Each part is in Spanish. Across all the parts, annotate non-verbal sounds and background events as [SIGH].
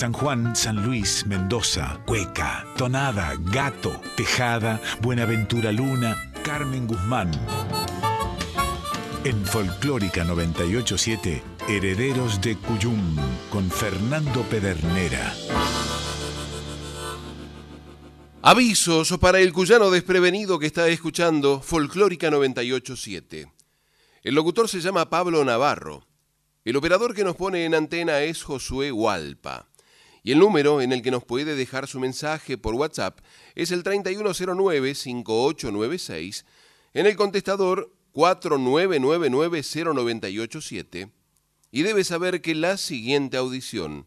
San Juan, San Luis, Mendoza, Cueca, Tonada, Gato, Tejada, Buenaventura Luna, Carmen Guzmán. En Folclórica 987, Herederos de Cuyum, con Fernando Pedernera. Avisos para el cuyano desprevenido que está escuchando Folclórica 987. El locutor se llama Pablo Navarro. El operador que nos pone en antena es Josué Hualpa. Y el número en el que nos puede dejar su mensaje por WhatsApp es el 3109-5896 en el contestador 49990987 y debe saber que la siguiente audición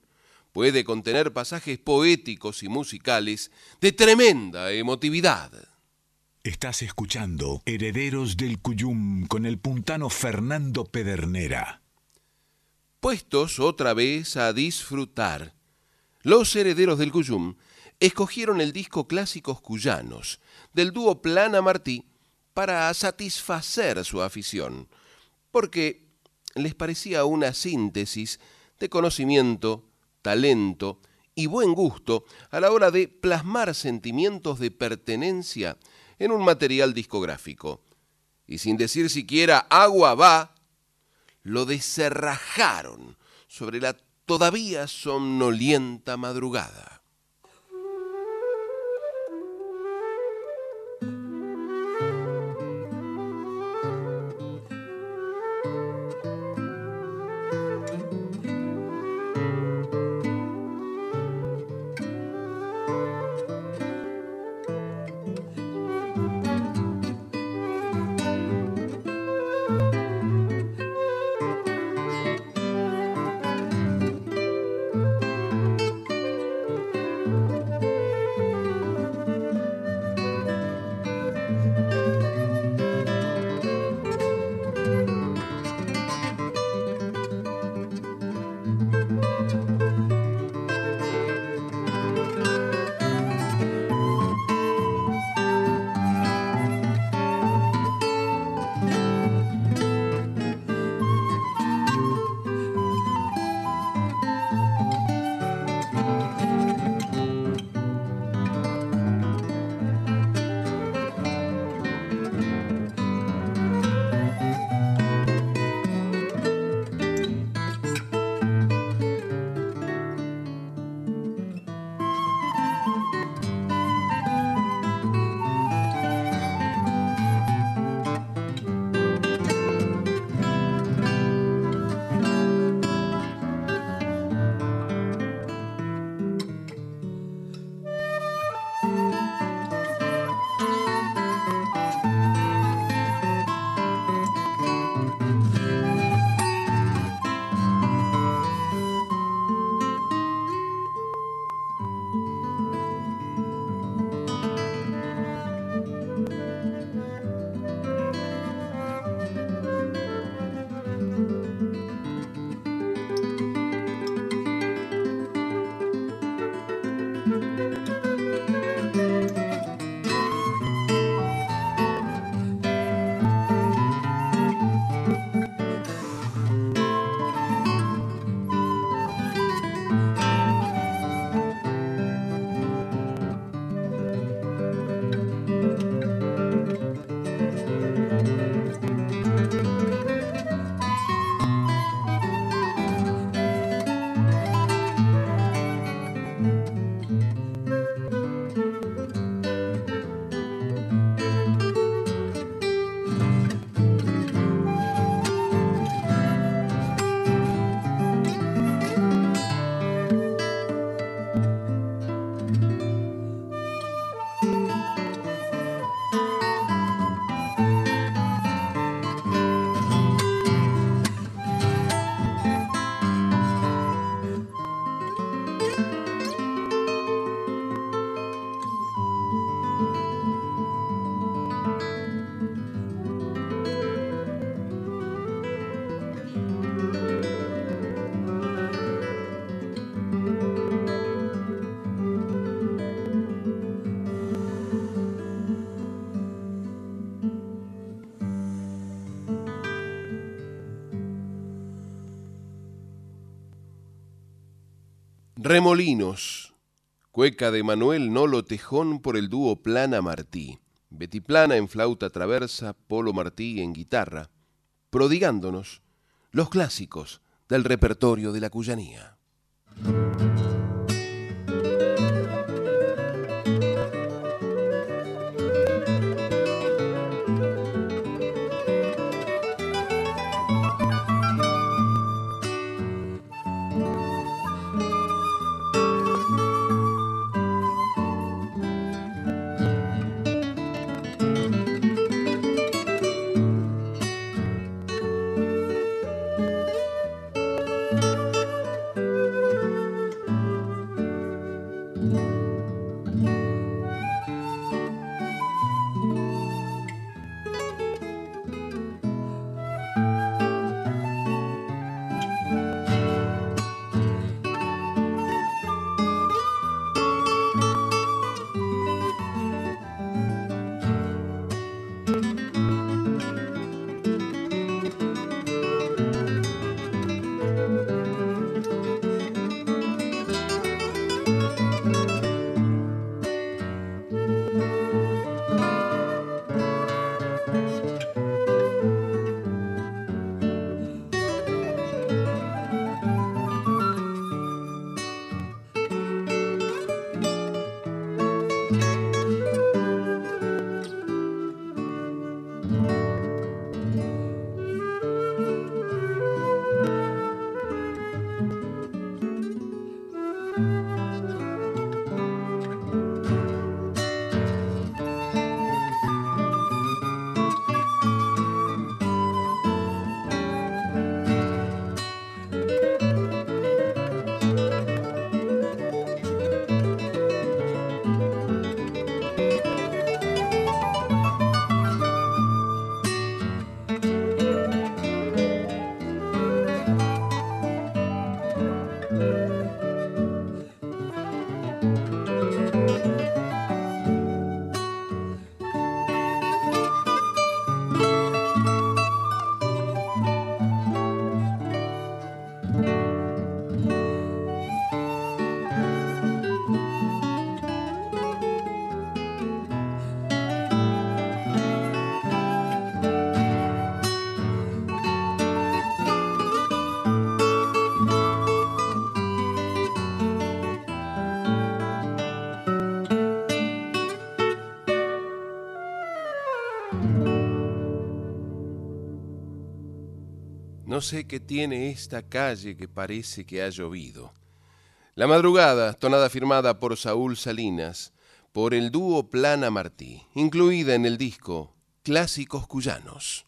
puede contener pasajes poéticos y musicales de tremenda emotividad. Estás escuchando Herederos del Cuyum con el puntano Fernando Pedernera. Puestos otra vez a disfrutar, los herederos del Cuyum escogieron el disco Clásicos Cuyanos del dúo Plana Martí para satisfacer su afición, porque les parecía una síntesis de conocimiento, talento y buen gusto a la hora de plasmar sentimientos de pertenencia en un material discográfico. Y sin decir siquiera agua va, lo deserrajaron sobre la todavía somnolienta madrugada. Remolinos, cueca de Manuel Nolo Tejón por el dúo Plana Martí. Betty Plana en flauta traversa, Polo Martí en guitarra, prodigándonos los clásicos del repertorio de la cuyanía. Sé qué tiene esta calle que parece que ha llovido. La madrugada, tonada firmada por Saúl Salinas, por el dúo Plana Martí, incluida en el disco Clásicos Cuyanos.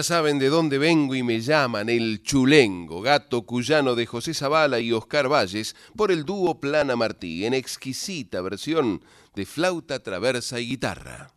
Ya saben de dónde vengo y me llaman el chulengo, gato cuyano de José Zavala y Oscar Valles, por el dúo Plana Martí, en exquisita versión de flauta, traversa y guitarra.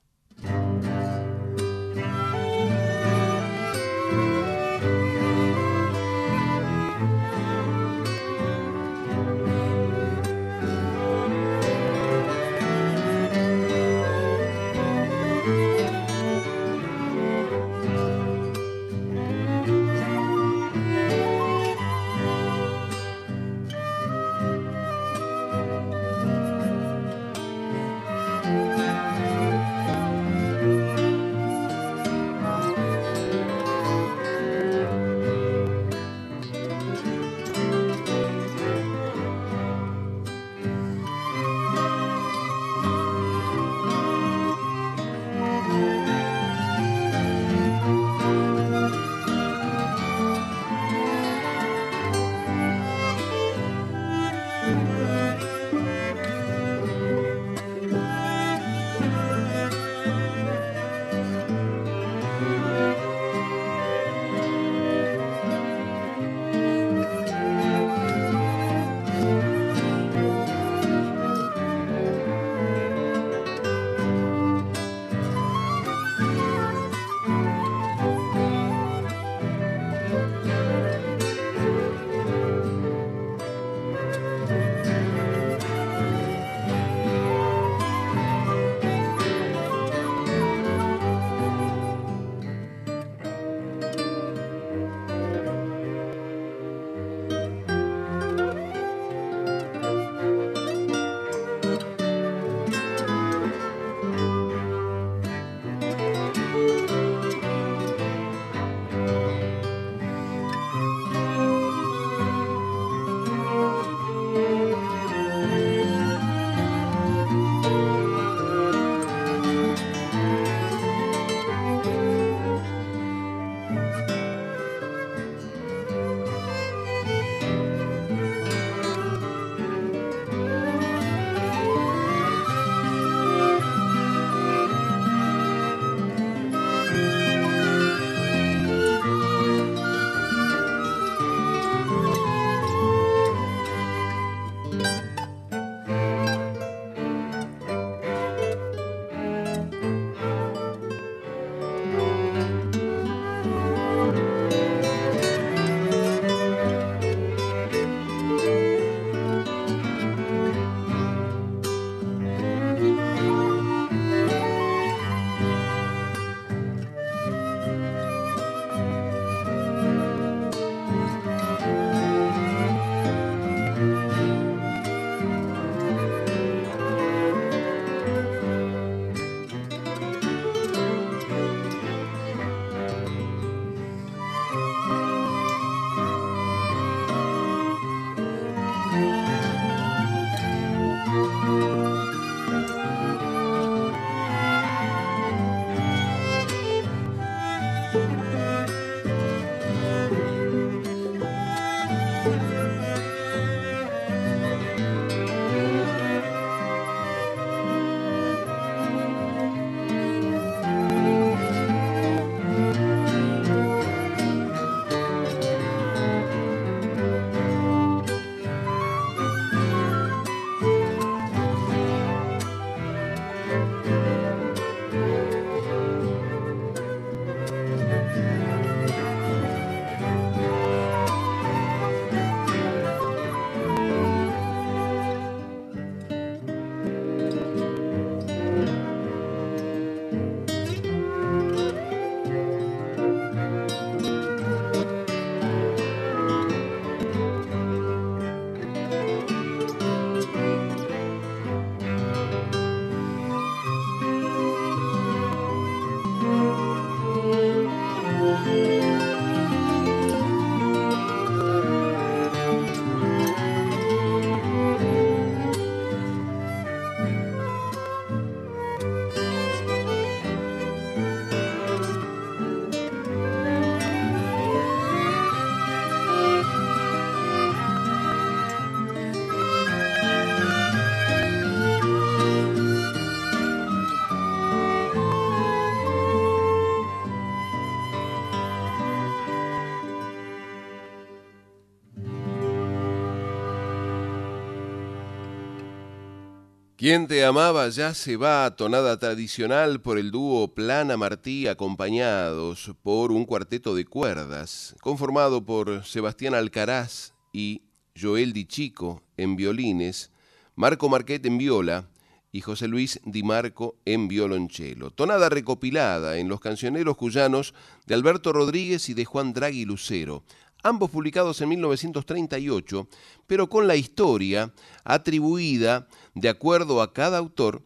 Quien te amaba ya se va, tonada tradicional por el dúo Plana Martí, acompañados por un cuarteto de cuerdas, conformado por Sebastián Alcaraz y Joel Di Chico en violines, Marco Marquet en viola y José Luis Di Marco en violonchelo. Tonada recopilada en Los Cancioneros Cuyanos de Alberto Rodríguez y de Juan Draghi Lucero, ambos publicados en 1938, pero con la historia atribuida, de acuerdo a cada autor,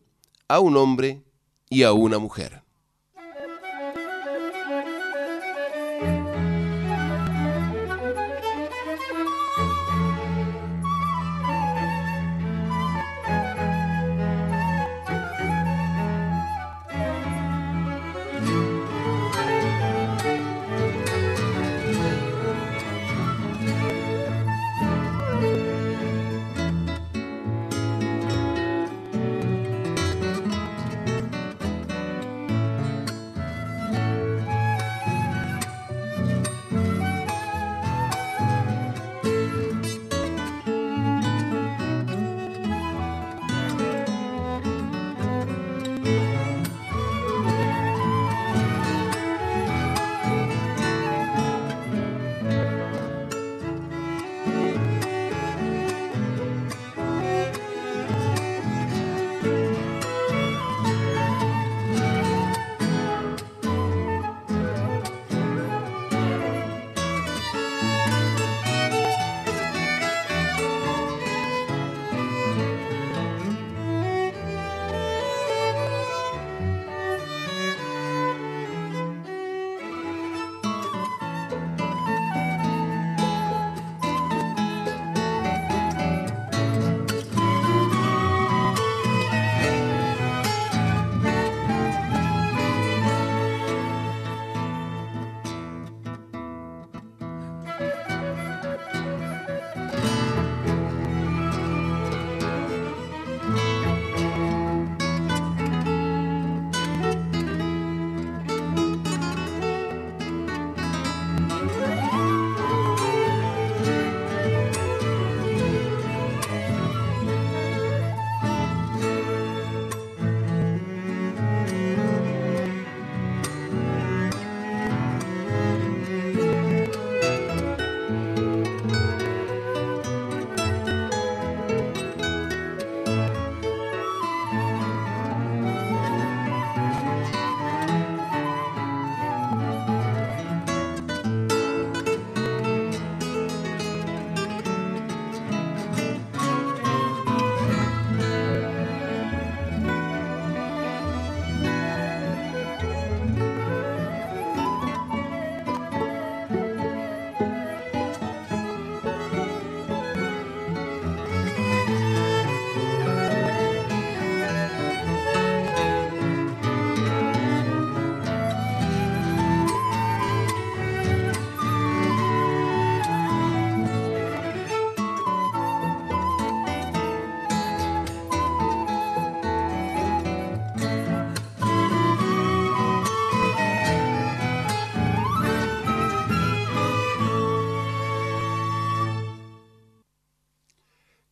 a un hombre y a una mujer.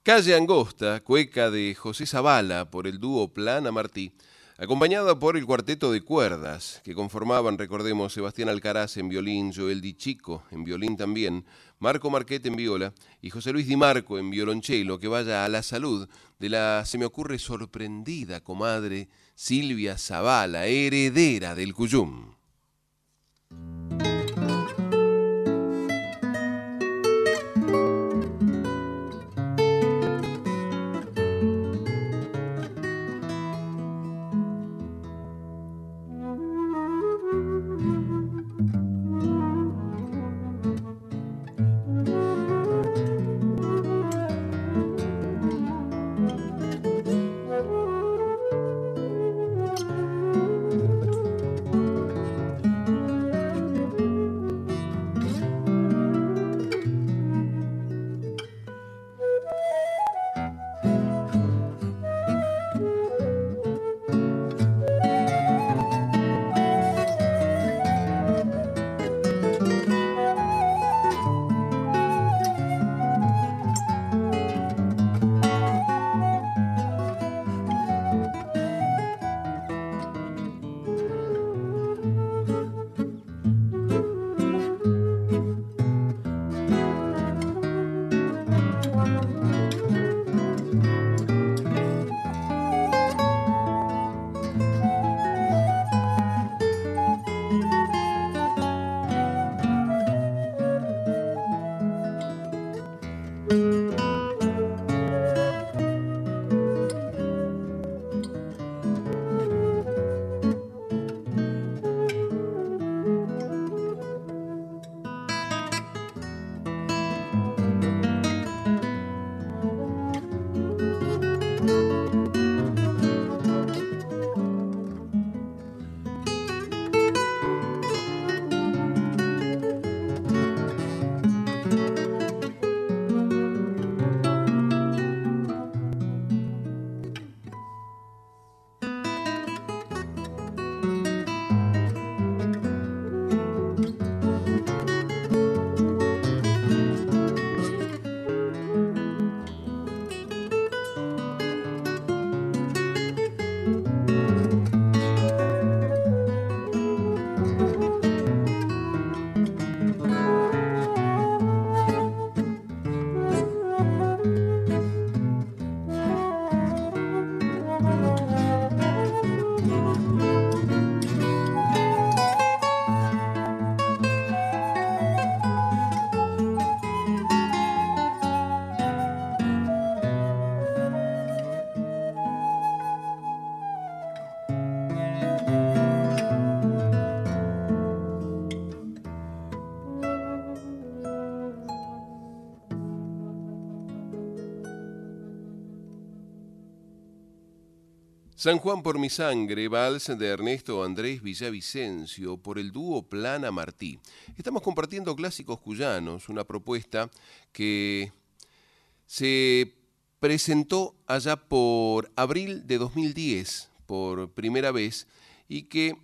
Calle Angosta, cueca de José Zavala por el dúo Plana Martí, acompañada por el cuarteto de cuerdas que conformaban, recordemos, Sebastián Alcaraz en violín, Joel Di Chico en violín también, Marco Marquete en viola y José Luis Di Marco en violonchelo, que vaya a la salud de la, se me ocurre, sorprendida comadre Silvia Zavala, heredera del Cuyum. San Juan por mi sangre, vals de Ernesto Andrés Villavicencio por el dúo Plana Martí. Estamos compartiendo clásicos cuyanos, una propuesta que se presentó allá por abril de 2010 por primera vez y que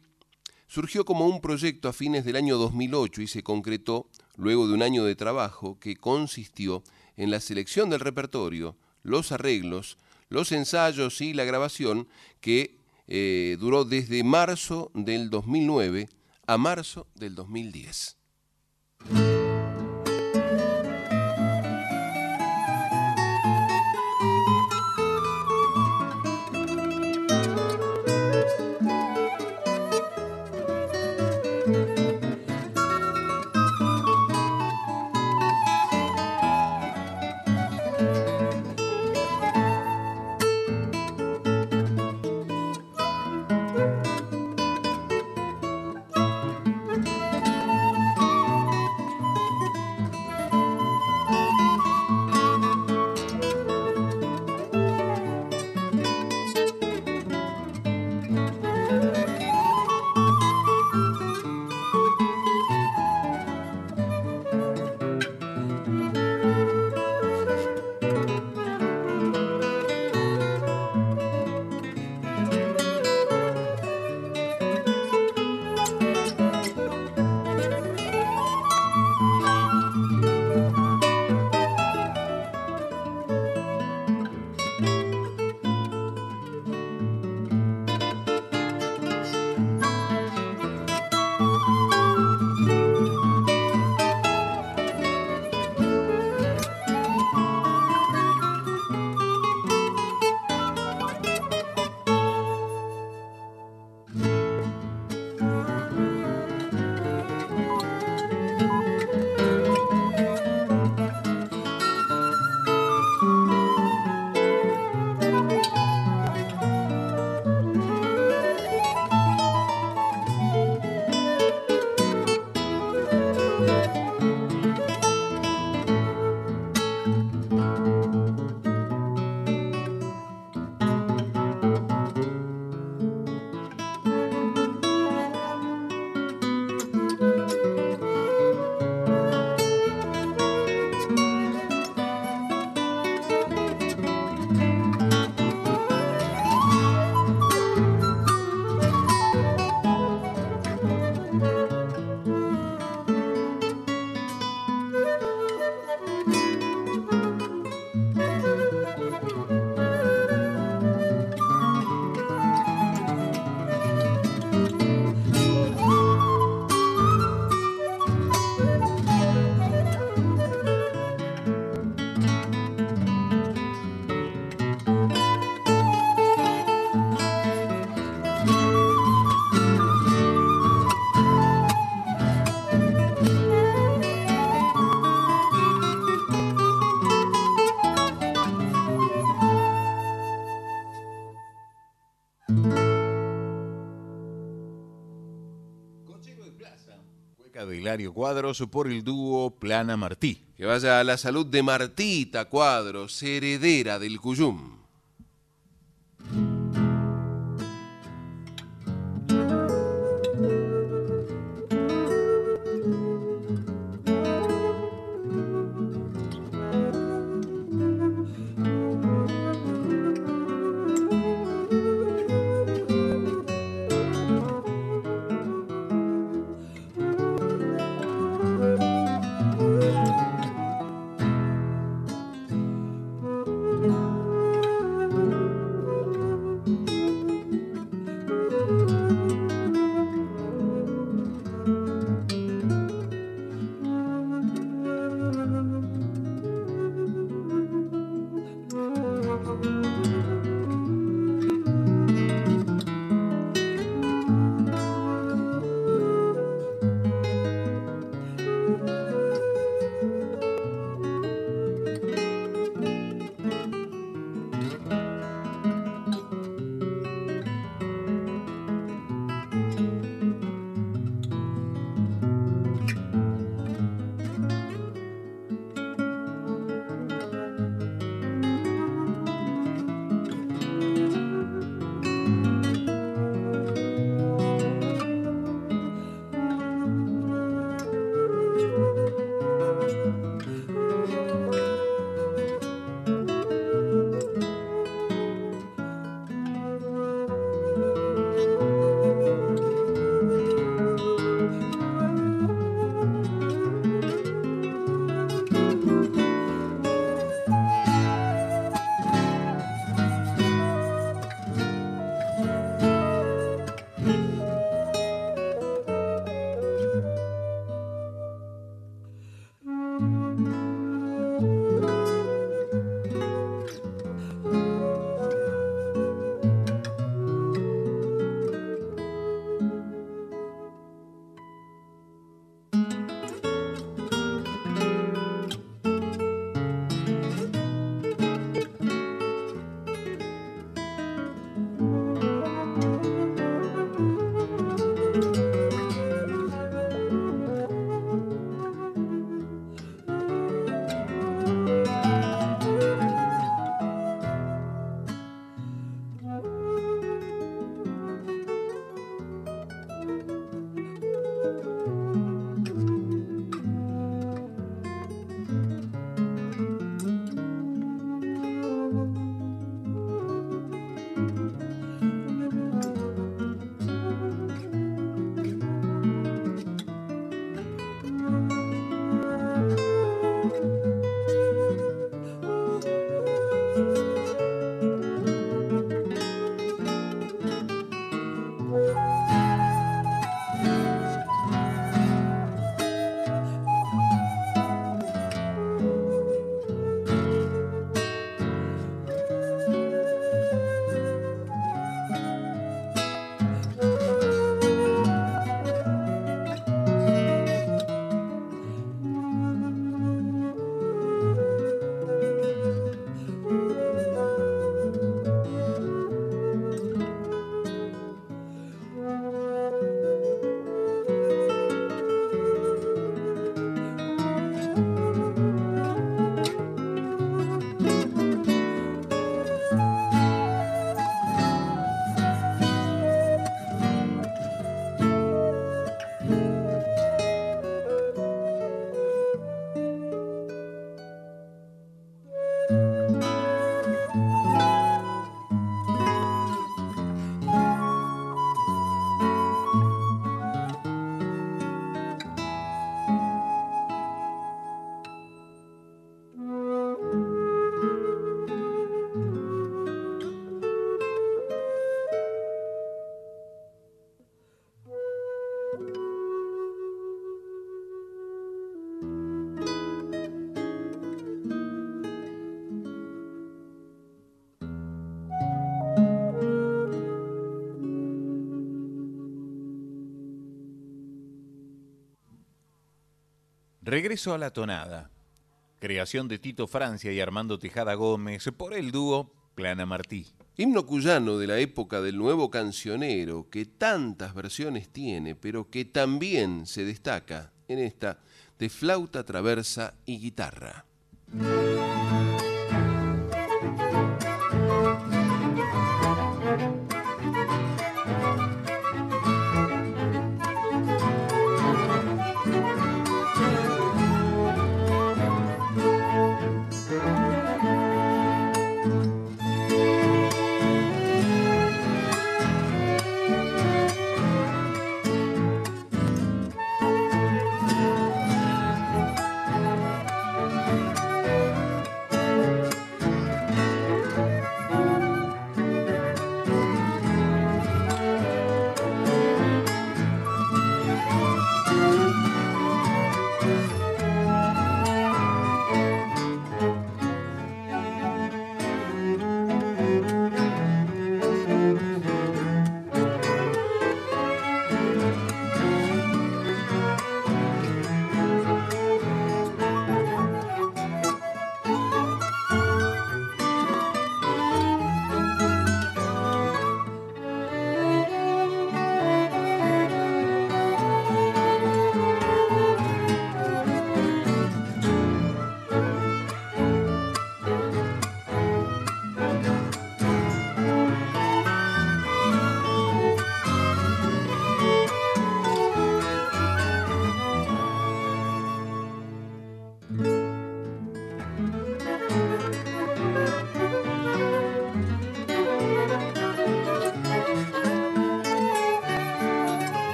surgió como un proyecto a fines del año 2008 y se concretó luego de un año de trabajo que consistió en la selección del repertorio, los arreglos, los ensayos y la grabación que eh, duró desde marzo del 2009 a marzo del 2010. Cuadros por el dúo Plana Martí. Que vaya a la salud de Martita Cuadros, heredera del Cuyum. Regreso a la tonada. Creación de Tito Francia y Armando Tejada Gómez por el dúo Plana Martí. Himno cuyano de la época del nuevo cancionero que tantas versiones tiene, pero que también se destaca en esta de flauta traversa y guitarra.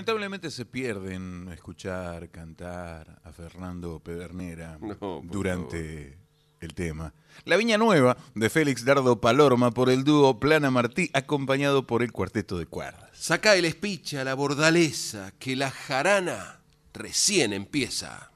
Lamentablemente se pierden escuchar cantar a Fernando Pedernera durante el tema. La Viña Nueva de Félix Dardo Palorma por el dúo Plana Martí acompañado por el cuarteto de cuerdas. Saca el espicha, la bordaleza, que la jarana recién empieza.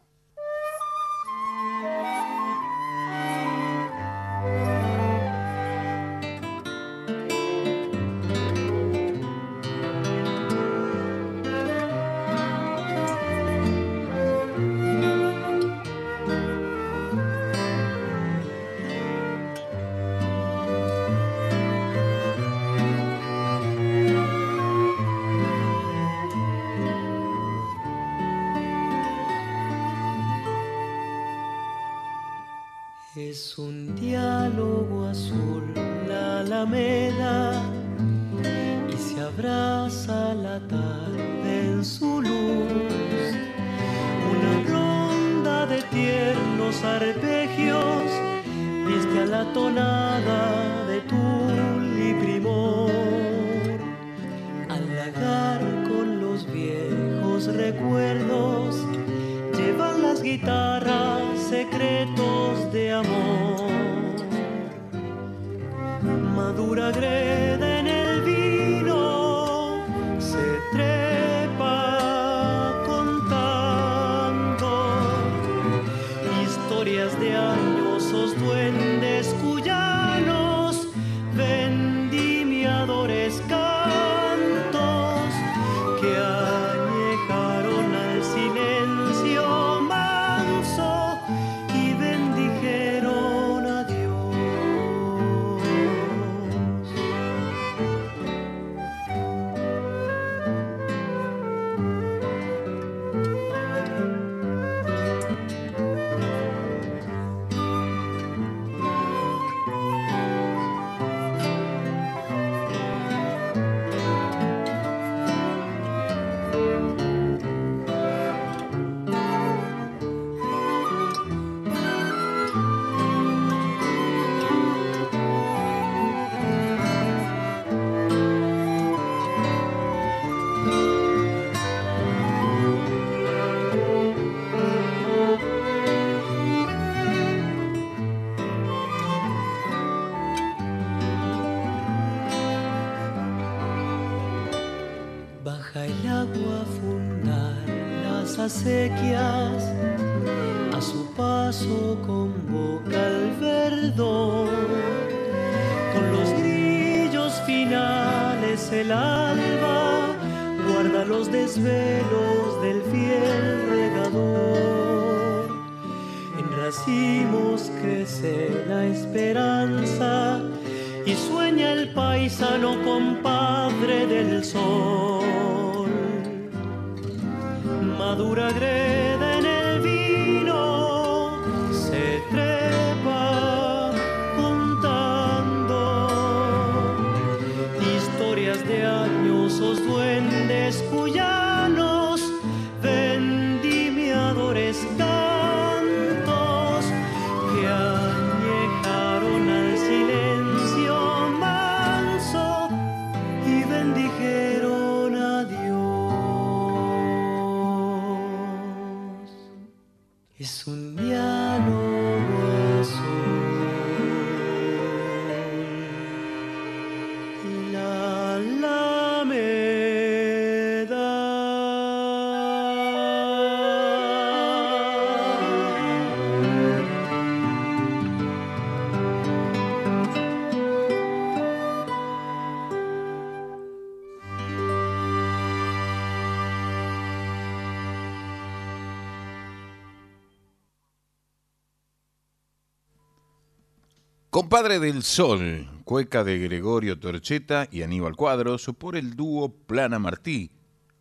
Compadre del Sol, cueca de Gregorio Torcheta y Aníbal Cuadros por el dúo Plana Martí,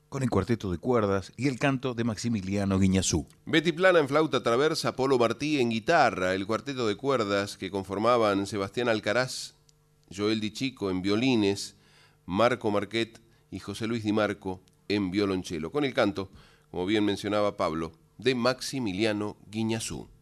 con el cuarteto de cuerdas y el canto de Maximiliano Guiñazú. Betty Plana en flauta traversa, Polo Martí en guitarra, el cuarteto de cuerdas que conformaban Sebastián Alcaraz, Joel Di Chico en violines, Marco Marquet y José Luis Di Marco en violonchelo, con el canto, como bien mencionaba Pablo, de Maximiliano Guiñazú.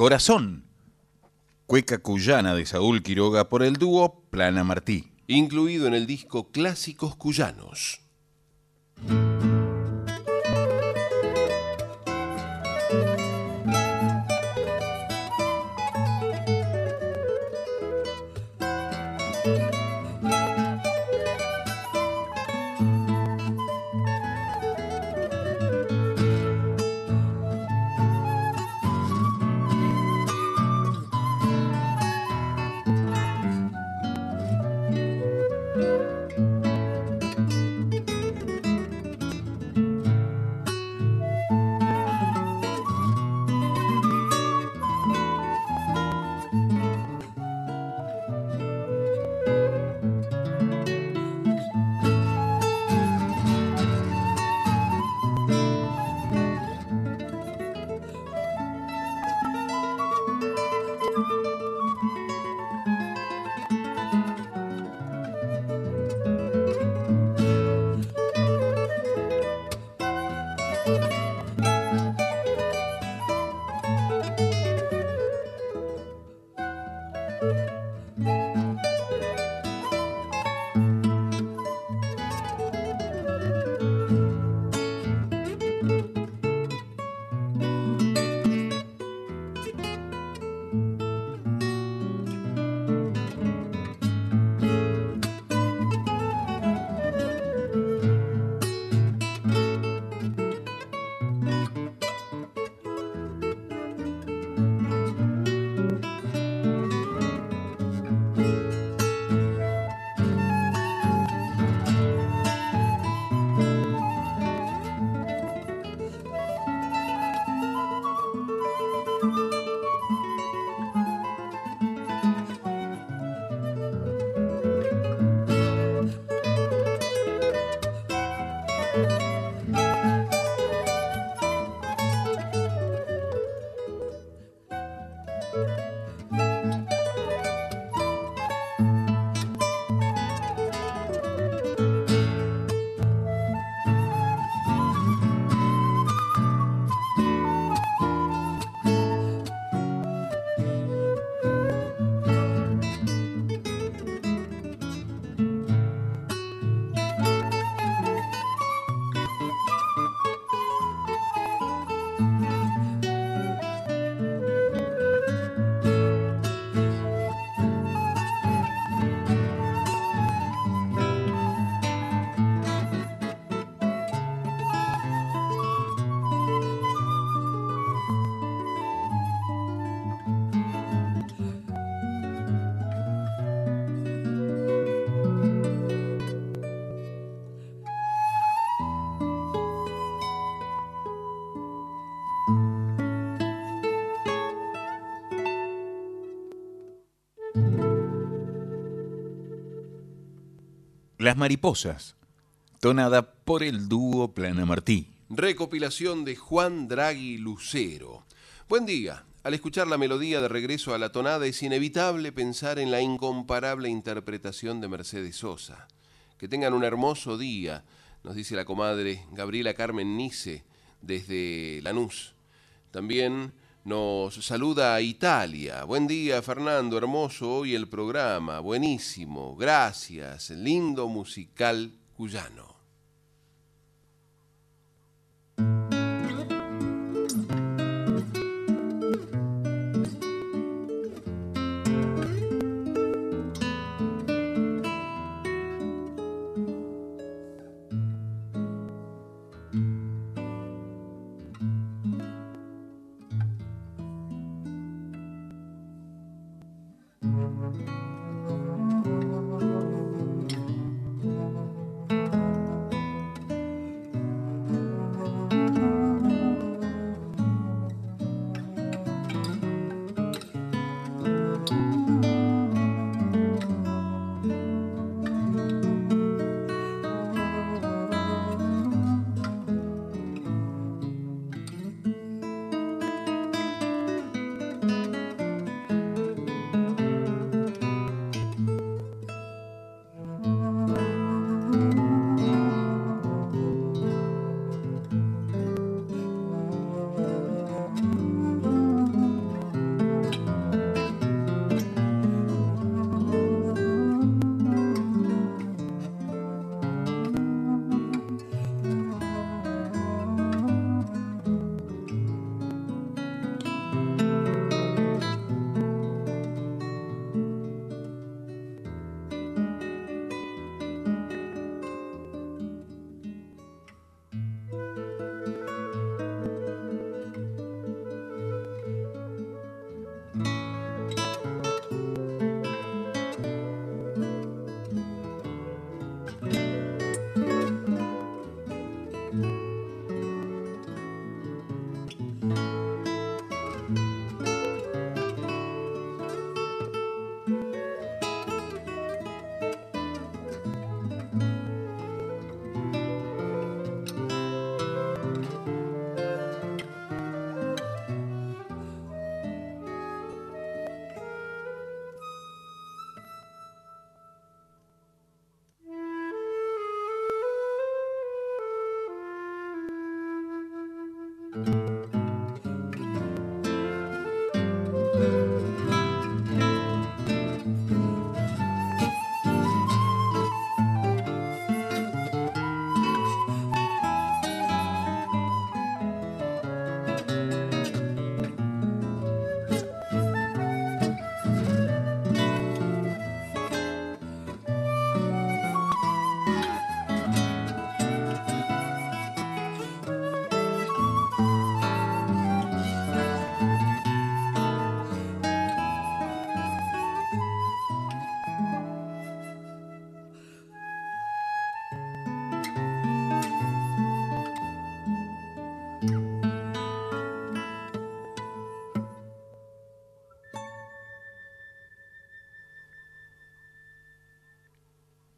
Corazón, cueca cuyana de Saúl Quiroga por el dúo Plana Martí. incluido en el disco Clásicos Cuyanos. Las mariposas, tonada por el dúo Plana Martí. Recopilación de Juan Draghi Lucero. Buen día. Al escuchar la melodía de regreso a la tonada es inevitable pensar en la incomparable interpretación de Mercedes Sosa. Que tengan un hermoso día, nos dice la comadre Gabriela Carmen Nice desde Lanús. También nos saluda Italia. Buen día, Fernando. Hermoso hoy el programa. Buenísimo. Gracias. Lindo musical cuyano.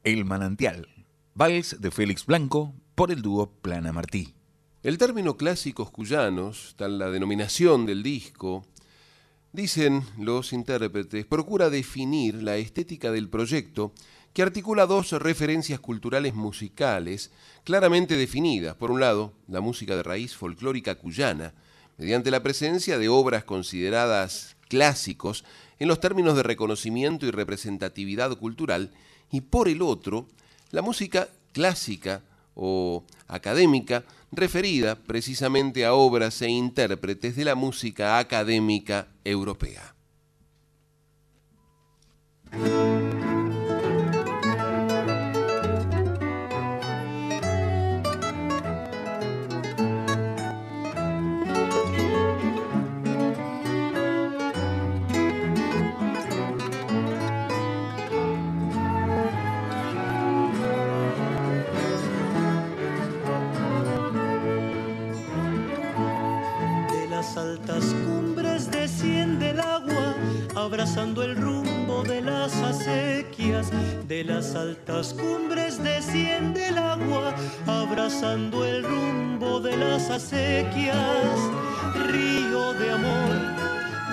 El manantial, vals de Félix Blanco por el dúo Plana Martí. El término clásicos cuyanos, tal la denominación del disco, dicen los intérpretes, procura definir la estética del proyecto que articula dos referencias culturales musicales claramente definidas. Por un lado, la música de raíz folclórica cuyana, mediante la presencia de obras consideradas clásicos en los términos de reconocimiento y representatividad cultural, y por el otro, la música clásica o académica referida precisamente a obras e intérpretes de la música académica europea. Abrazando el rumbo de las acequias, de las altas cumbres desciende el agua, abrazando el rumbo de las acequias, río de amor,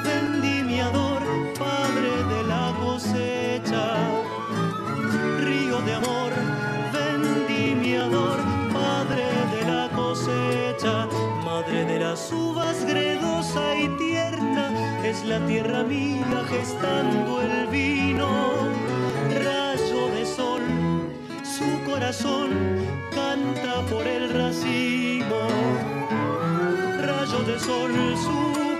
vendimiador, padre de la cosecha, río de amor, uvas gredosa y tierna, es la tierra mía gestando el vino, rayo de sol, su corazón canta por el racimo, rayo de sol, su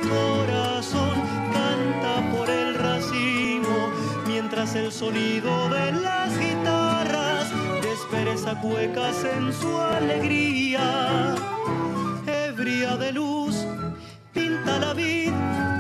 corazón canta por el racimo, mientras el sonido de las guitarras despereza cuecas en su alegría, ebria de luz, pinta la vida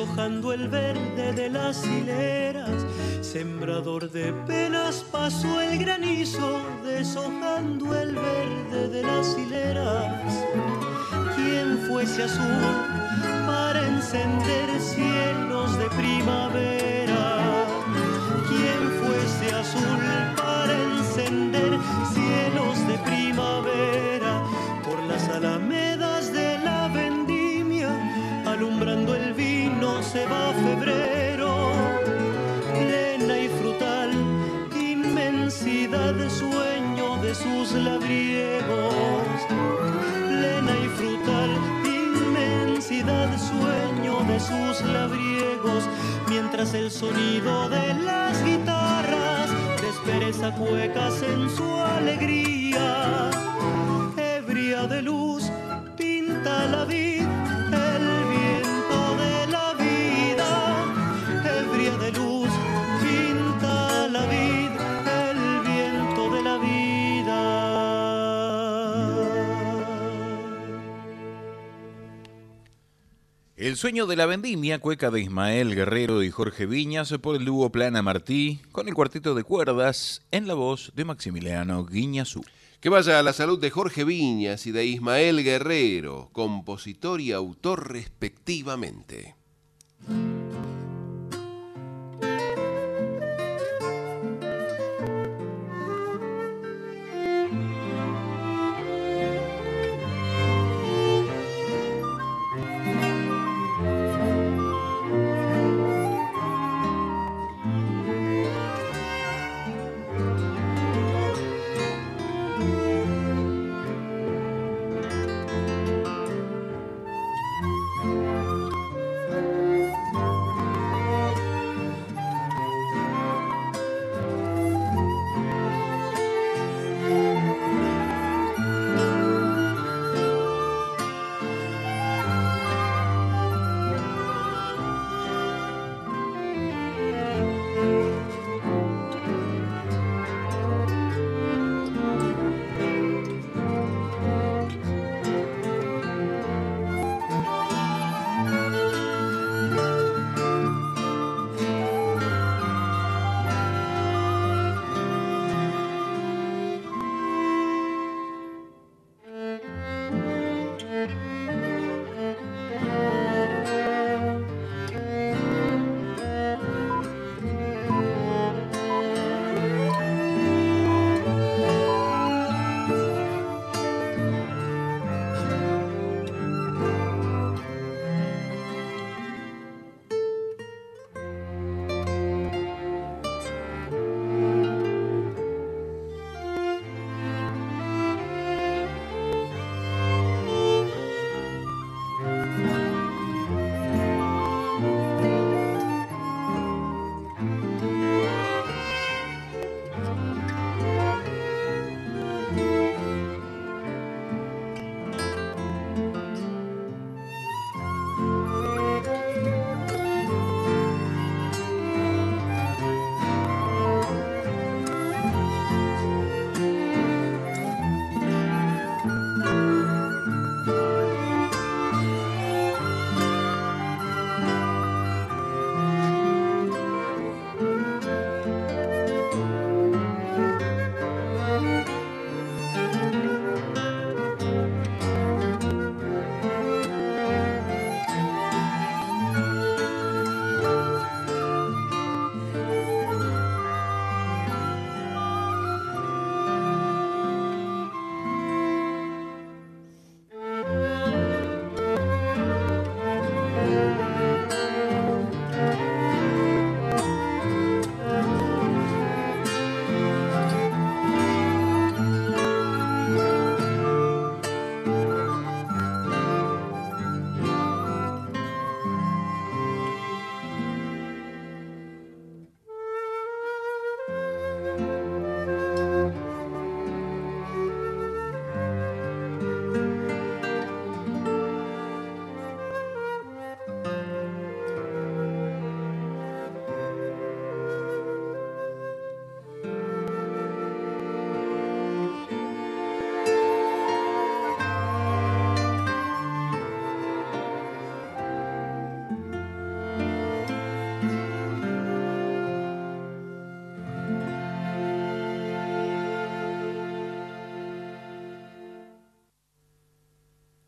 deshojando el verde de las hileras. Sembrador de penas pasó el granizo, deshojando el verde de las hileras. ¿Quién fuese azul para encender cielos de primavera? ¿Quién fuese azul para encender cielos de primavera por las alamedas se va febrero, plena y frutal, inmensidad de sueño de sus labriegos, plena y frutal, inmensidad de sueño de sus labriegos, mientras el sonido de las guitarras despereza cuecas en su alegría, ebria de luz, pinta la vida El sueño de la vendimia, cueca de Ismael Guerrero y Jorge Viñas por el dúo Plana Martí, con el cuarteto de cuerdas en la voz de Maximiliano Guiñazú. Que vaya a la salud de Jorge Viñas y de Ismael Guerrero, compositor y autor respectivamente.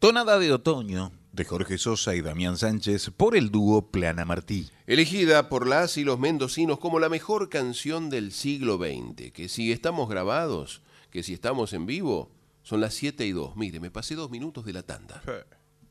Tonada de Otoño de Jorge Sosa y Damián Sánchez por el dúo Plana Martí. Elegida por las y los mendocinos como la mejor canción del siglo XX, que si estamos grabados, que si estamos en vivo, son las 7 y 2. Mire, me pasé dos minutos de la tanda.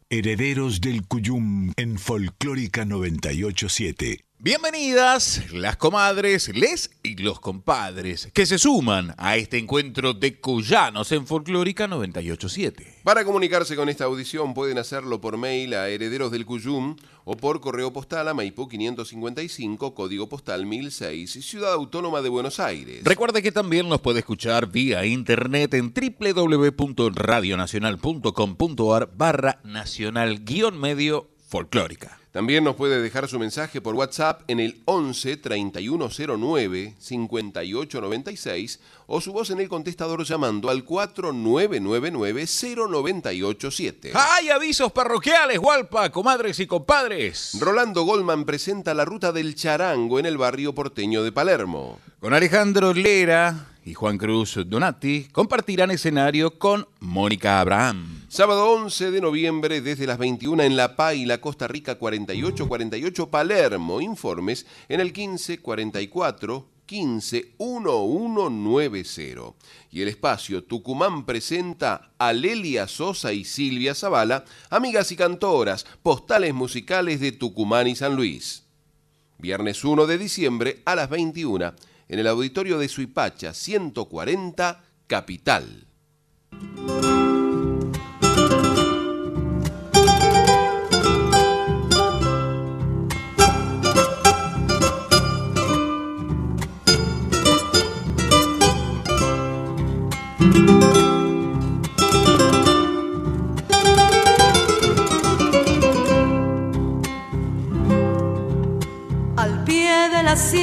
Herederos del Cuyum en Folclórica 987. Bienvenidas las comadres, les y los compadres que se suman a este encuentro de cuyanos en Folclórica 987. Para comunicarse con esta audición pueden hacerlo por mail a Herederos del Cuyum o por correo postal a Maipú 555, código postal 1006, Ciudad Autónoma de Buenos Aires. Recuerde que también nos puede escuchar vía internet en www.radionacional.com.ar barra nacional guion medio folclórica. También nos puede dejar su mensaje por WhatsApp en el 11 3109 5896 o su voz en el contestador llamando al 4999 0987. ¡Hay avisos parroquiales, Hualpa, comadres y compadres! Rolando Goldman presenta la ruta del charango en el barrio porteño de Palermo. Con Alejandro Lera y Juan Cruz Donati compartirán escenario con Mónica Abraham. Sábado 11 de noviembre desde las 21 en La Paila, Costa Rica 4848 Palermo. Informes en el 1544 15 1190. Y el espacio Tucumán presenta a Lelia Sosa y Silvia Zavala, amigas y cantoras, postales musicales de Tucumán y San Luis. Viernes 1 de diciembre a las 21 en el auditorio de Suipacha 140 Capital.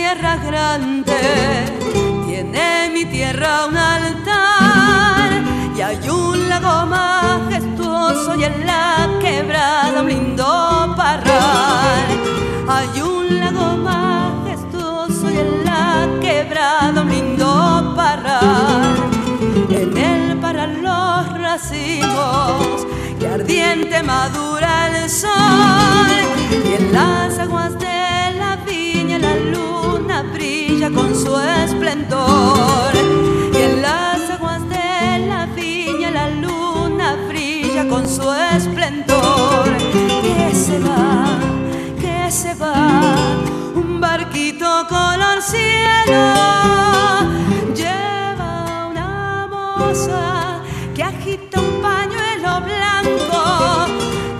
Sierra grande tiene mi tierra un altar y hay un lago majestuoso y en la quebrada un lindo parral. Hay un lago majestuoso y en la quebrada un lindo parral. En el parral los racimos y ardiente madura el sol y en las aguas de brilla con su esplendor. Y en las aguas de la viña la luna brilla con su esplendor. Que se va que se va un barquito color cielo. Lleva una moza que agita un pañuelo blanco.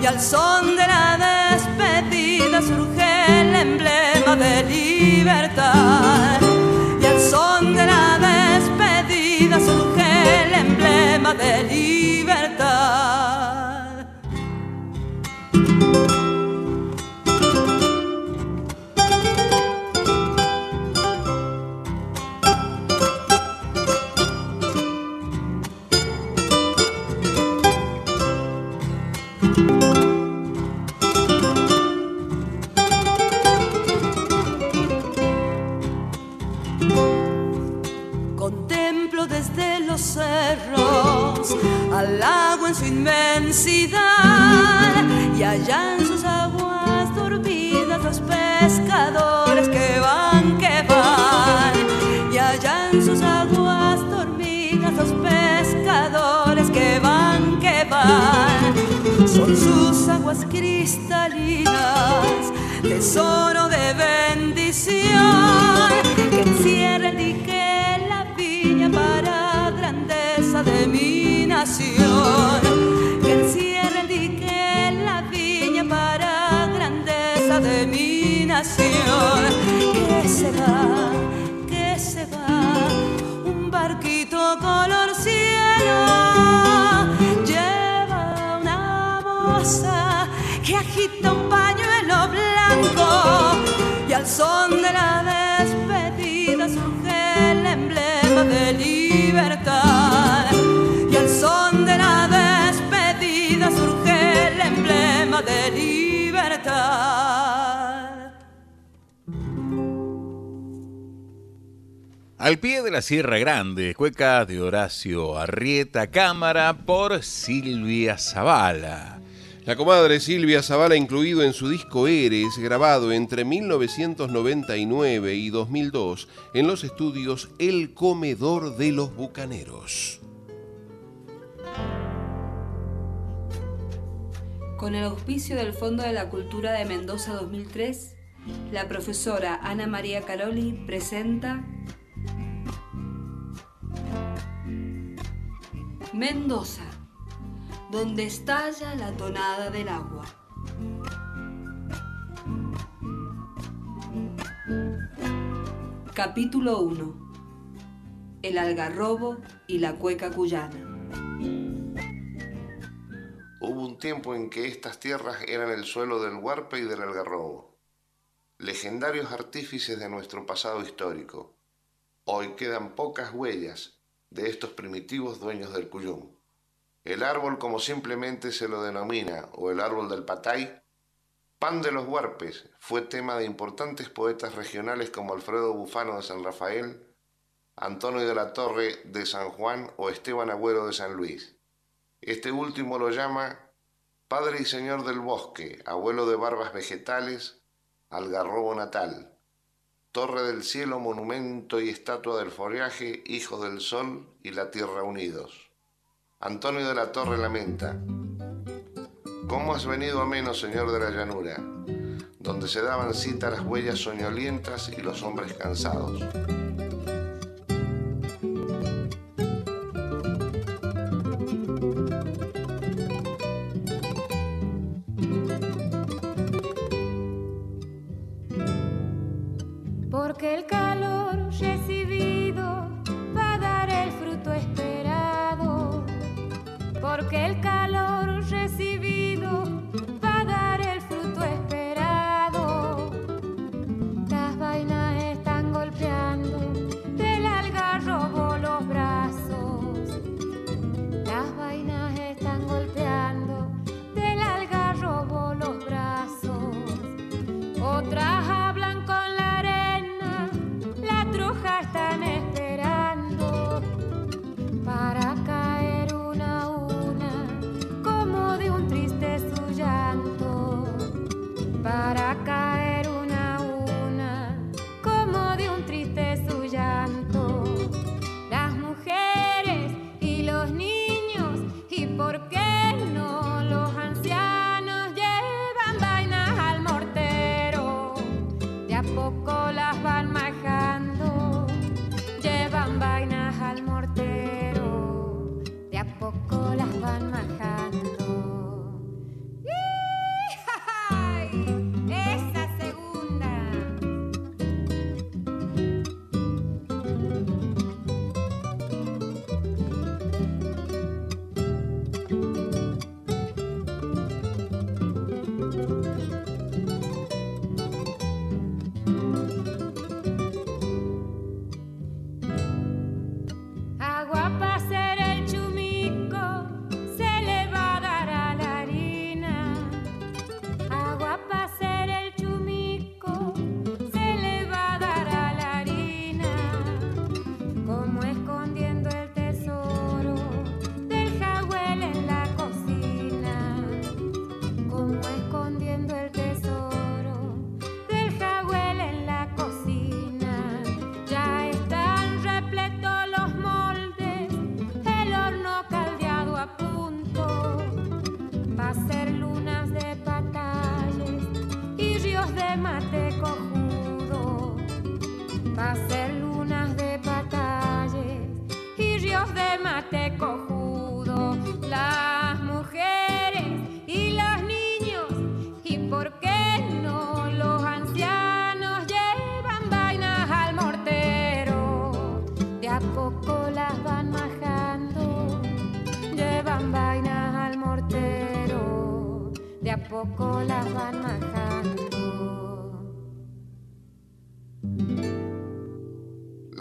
Y al son de la despedida surge el emblema libertad. Y al son de la despedida surge el emblema de libertad. Al agua en su inmensidad y allá en sus aguas dormidas los pescadores que van, que van. Y allá en sus aguas dormidas los pescadores que van, que van. Son sus aguas cristalinas, tesoro de bendición Que encierra el dique la viña para grandeza de mi nación. Que se va, que se va, un barquito color cielo. Lleva una moza que agita un pañuelo blanco y al son de la despedida surge el emblema de libertad. Al pie de la Sierra Grande, cueca de Horacio Arrieta, cámara por Silvia Zavala. La comadre Silvia Zavala incluido en su disco Eres, grabado entre 1999 y 2002 en los estudios El Comedor de los Bucaneros. Con el auspicio del Fondo de la Cultura de Mendoza 2003, la profesora Ana María Caroli presenta Mendoza, donde estalla la tonada del agua. Capítulo 1. El algarrobo y la cueca cuyana. Hubo un tiempo en que estas tierras eran el suelo del Huarpe y del Algarrobo, legendarios artífices de nuestro pasado histórico. Hoy quedan pocas huellas de estos primitivos dueños del Cuyum. El árbol, como simplemente se lo denomina, o el árbol del Patay, pan de los huarpes, fue tema de importantes poetas regionales como Alfredo Bufano de San Rafael, Antonio de la Torre de San Juan o Esteban Agüero de San Luis. Este último lo llama Padre y Señor del Bosque, abuelo de barbas vegetales, algarrobo natal, torre del cielo, monumento y estatua del follaje, hijo del sol y la tierra unidos. Antonio de la Torre lamenta, ¿Cómo has venido a menos, Señor de la llanura, donde se daban cita las huellas soñolientas y los hombres cansados?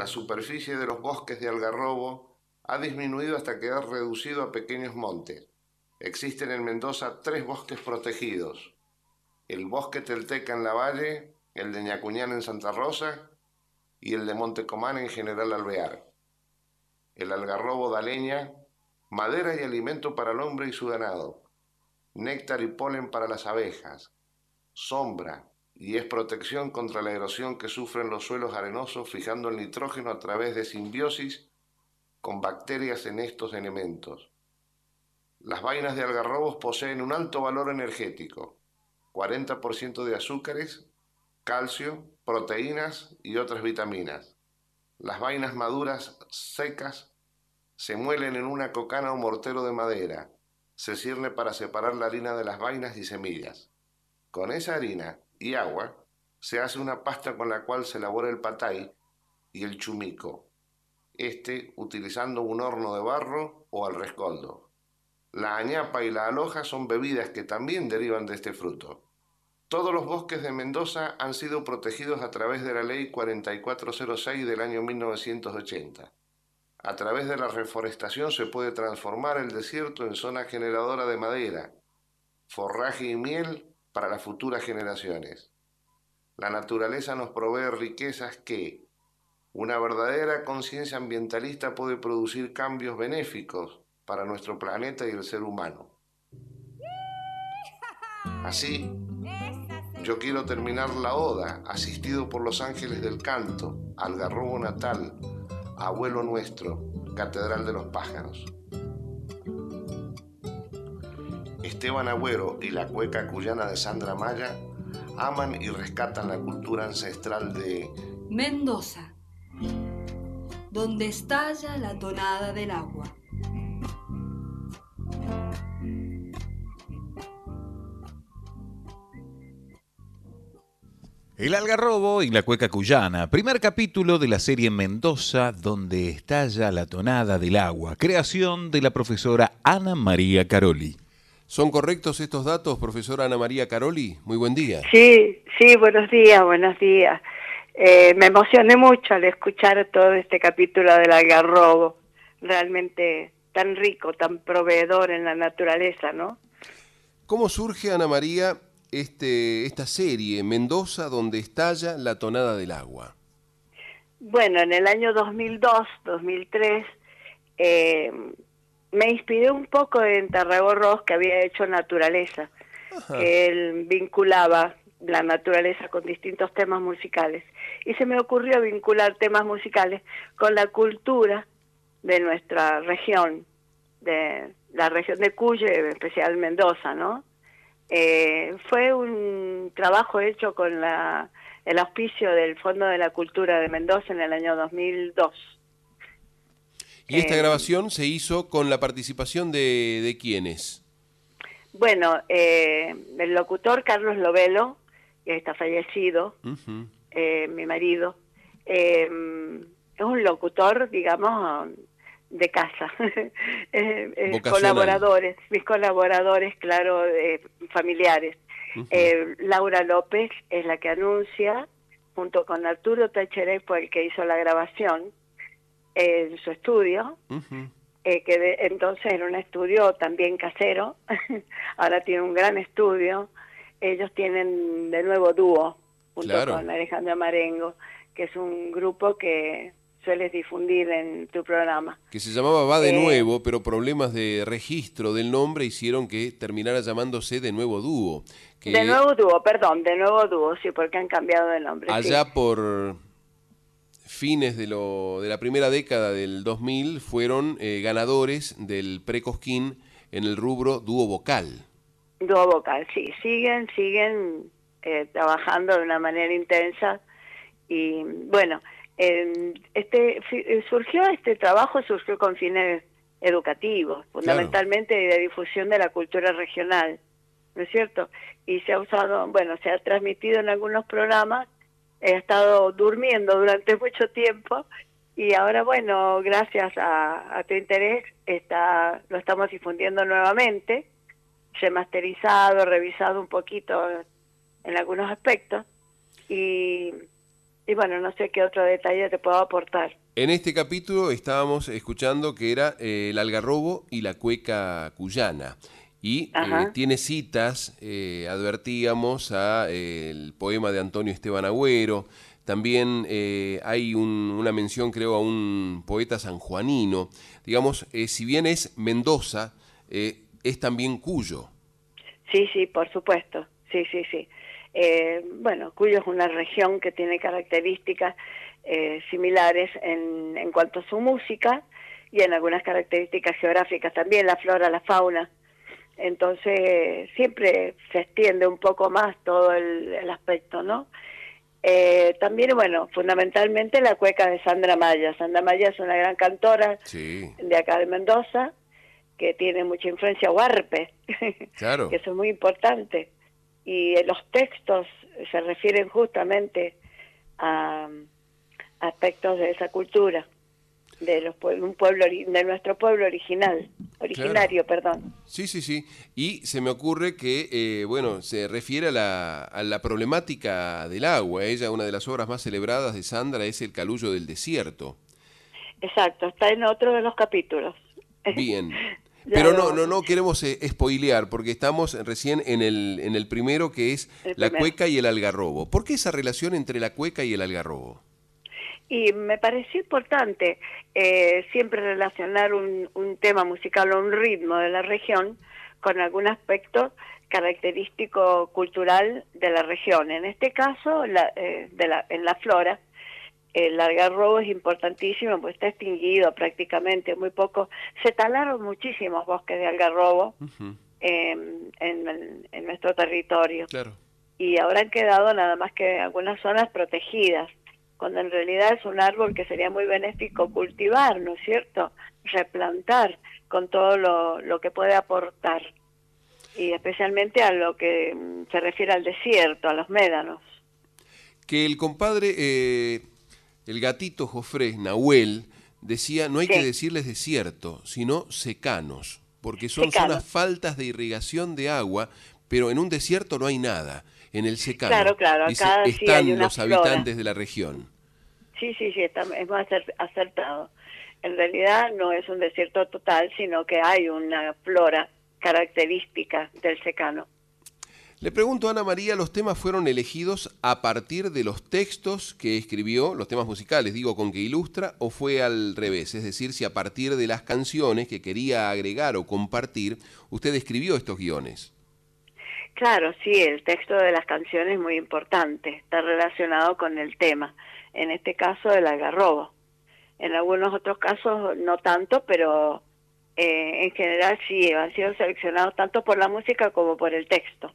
Superficie de los bosques de algarrobo ha disminuido hasta quedar reducido a pequeños montes. Existen en Mendoza tres bosques protegidos. El bosque Telteca en la Valle, el de Ñacuñán en Santa Rosa y el de Montecomán en General Alvear. El algarrobo da leña, madera y alimento para el hombre y su ganado, néctar y polen para las abejas, sombra, y es protección contra la erosión que sufren los suelos arenosos fijando el nitrógeno a través de simbiosis con bacterias en estos elementos. Las vainas de algarrobos poseen un alto valor energético, 40% de azúcares, calcio, proteínas y otras vitaminas. Las vainas maduras secas se muelen en una cocana o mortero de madera. Se sirve para separar la harina de las vainas y semillas. Con esa harina y agua, se hace una pasta con la cual se elabora el patay y el chumico, este utilizando un horno de barro o al rescoldo. La añapa y la aloja son bebidas que también derivan de este fruto. Todos los bosques de Mendoza han sido protegidos a través de la Ley 4406 del año 1980. A través de la reforestación se puede transformar el desierto en zona generadora de madera, forraje y miel para las futuras generaciones. La naturaleza nos provee riquezas que una verdadera conciencia ambientalista puede producir cambios benéficos para nuestro planeta y el ser humano. Así, yo quiero terminar la oda, asistido por los ángeles del canto, Algarrobo natal, abuelo nuestro, catedral de los pájaros. Esteban Agüero y la cueca cuyana de Sandra Maya aman y rescatan la cultura ancestral de Mendoza, donde estalla la tonada del agua. El algarrobo y la cueca cuyana, primer capítulo de la serie Mendoza, donde estalla la tonada del agua, creación de la profesora Ana María Caroli. ¿Son correctos estos datos, profesora Ana María Caroli? Muy buen día. Sí, sí, buenos días, buenos días. Eh, me emocioné mucho al escuchar todo este capítulo del algarrobo, realmente tan rico, tan proveedor en la naturaleza, ¿no? ¿Cómo surge, Ana María, este, esta serie, Mendoza, donde estalla la tonada del agua? Bueno, en el año 2002, 2003, eh, me inspiré un poco en Tarragó Ross, que había hecho Naturaleza, que él vinculaba la naturaleza con distintos temas musicales. Y se me ocurrió vincular temas musicales con la cultura de nuestra región, de la región de Cuyo, en especial Mendoza, ¿no? Eh, fue un trabajo hecho con la, el auspicio del Fondo de la Cultura de Mendoza en el año 2002. ¿Y esta eh, grabación se hizo con la participación de, de quiénes? Bueno, eh, el locutor Carlos Lovelo, que está fallecido, mi marido, es un locutor, digamos, de casa, [LAUGHS] eh, eh, colaboradores, mis colaboradores, claro, eh, familiares. Laura López es la que anuncia, junto con Arturo Tacheré, fue el que hizo la grabación en su estudio, que entonces era un estudio también casero, [LAUGHS] ahora tiene un gran estudio. Ellos tienen de nuevo dúo, junto con Alejandra Marengo, que es un grupo que sueles difundir en tu programa. Que se llamaba Va de eh, Nuevo, pero problemas de registro del nombre hicieron que terminara llamándose De Nuevo Dúo. de Nuevo Dúo, perdón, De Nuevo Dúo, sí, porque han cambiado de nombre. Allá por fines de, lo, de la primera década del 2000 fueron eh, ganadores del Precosquín en el rubro dúo vocal. Dúo vocal, sí, siguen, siguen eh, trabajando de una manera intensa y bueno, este eh, surgió este trabajo surgió con fines educativos, fundamentalmente de difusión de la cultura regional, ¿no es cierto? Y se ha usado, bueno, se ha transmitido en algunos programas, he estado durmiendo durante [LAUGHS] mucho tiempo y ahora, bueno, gracias a, tu interés, está, lo estamos difundiendo nuevamente, remasterizado, revisado un poquito en algunos aspectos y y bueno, no sé qué otro detalle te puedo aportar. En este capítulo estábamos escuchando que era eh, el algarrobo y la cueca cuyana. Y eh, tiene citas, eh, advertíamos, a el poema de Antonio Esteban Agüero. También hay una mención, creo, a un poeta sanjuanino. Digamos, si bien es Mendoza, es también Cuyo. Sí, sí, por supuesto. Sí, sí, sí. Eh, bueno, Cuyo es una región que tiene características eh, similares en, en cuanto a su música y en algunas características geográficas también, la flora, la fauna. Entonces siempre se extiende un poco más todo el, aspecto, ¿no? Eh, también, bueno, fundamentalmente la cueca de Sandra Maya. Sandra Maya es una gran cantora de acá de Mendoza que tiene mucha influencia huarpe, [LAUGHS] claro. que eso es muy importante y los textos se refieren justamente a, aspectos de esa cultura, de los un pueblo de nuestro pueblo original. originario, perdón. Sí, sí, sí. Y se me ocurre que, eh, bueno, se refiere a la, a la problemática del agua. Ella, una de las obras más celebradas de Sandra, es El Calullo del Desierto. Exacto, está en otro de los capítulos. Bien. [LAUGHS] Pero no, no, no queremos eh, spoilear, porque estamos recién en el, en el primero que es la cueca y el algarrobo. ¿Por qué esa relación entre la cueca y el algarrobo? Y me pareció importante eh, siempre relacionar un, un tema musical o un ritmo de la región con algún aspecto característico cultural de la región. En este caso, la, eh, de la, en la flora, el algarrobo es importantísimo, pues está extinguido prácticamente, muy poco. Se talaron muchísimos bosques de algarrobo en, en, nuestro territorio. Y ahora han quedado nada más que algunas zonas protegidas, cuando en realidad es un árbol que sería muy benéfico cultivar, ¿no es cierto? Replantar con todo lo, lo que puede aportar. Y especialmente a lo que mm, se refiere al desierto, a los médanos. Que el compadre... Eh el gatito Jofré, Nahuel, decía, no hay que decirles desierto, sino secanos, porque son zonas faltas de irrigación de agua, pero en un desierto no hay nada. En el secano claro, claro, acá están los habitantes de la región. Sí, sí, sí, está, es más acertado. En realidad no es un desierto total, sino que hay una flora característica del secano. Le pregunto a Ana María, ¿los temas fueron elegidos a partir de los textos que escribió, los temas musicales, digo, con que ilustra, o fue al revés? Es decir, si a partir de las canciones que quería agregar o compartir, usted escribió estos guiones. Claro, sí, el texto de las canciones es muy importante, está relacionado con el tema, en este caso el algarrobo. En algunos otros casos no tanto, pero eh, en general sí, han sido seleccionados tanto por la música como por el texto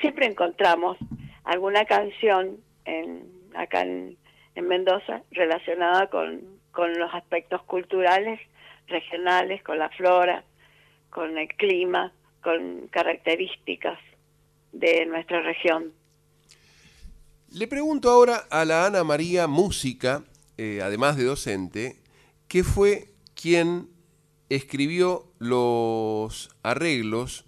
siempre encontramos alguna canción en, acá en, Mendoza relacionada con, los aspectos culturales, regionales, con la flora, con el clima, con características de nuestra región. Le pregunto ahora a la Ana María Música, eh, además de docente, ¿qué fue quien escribió los arreglos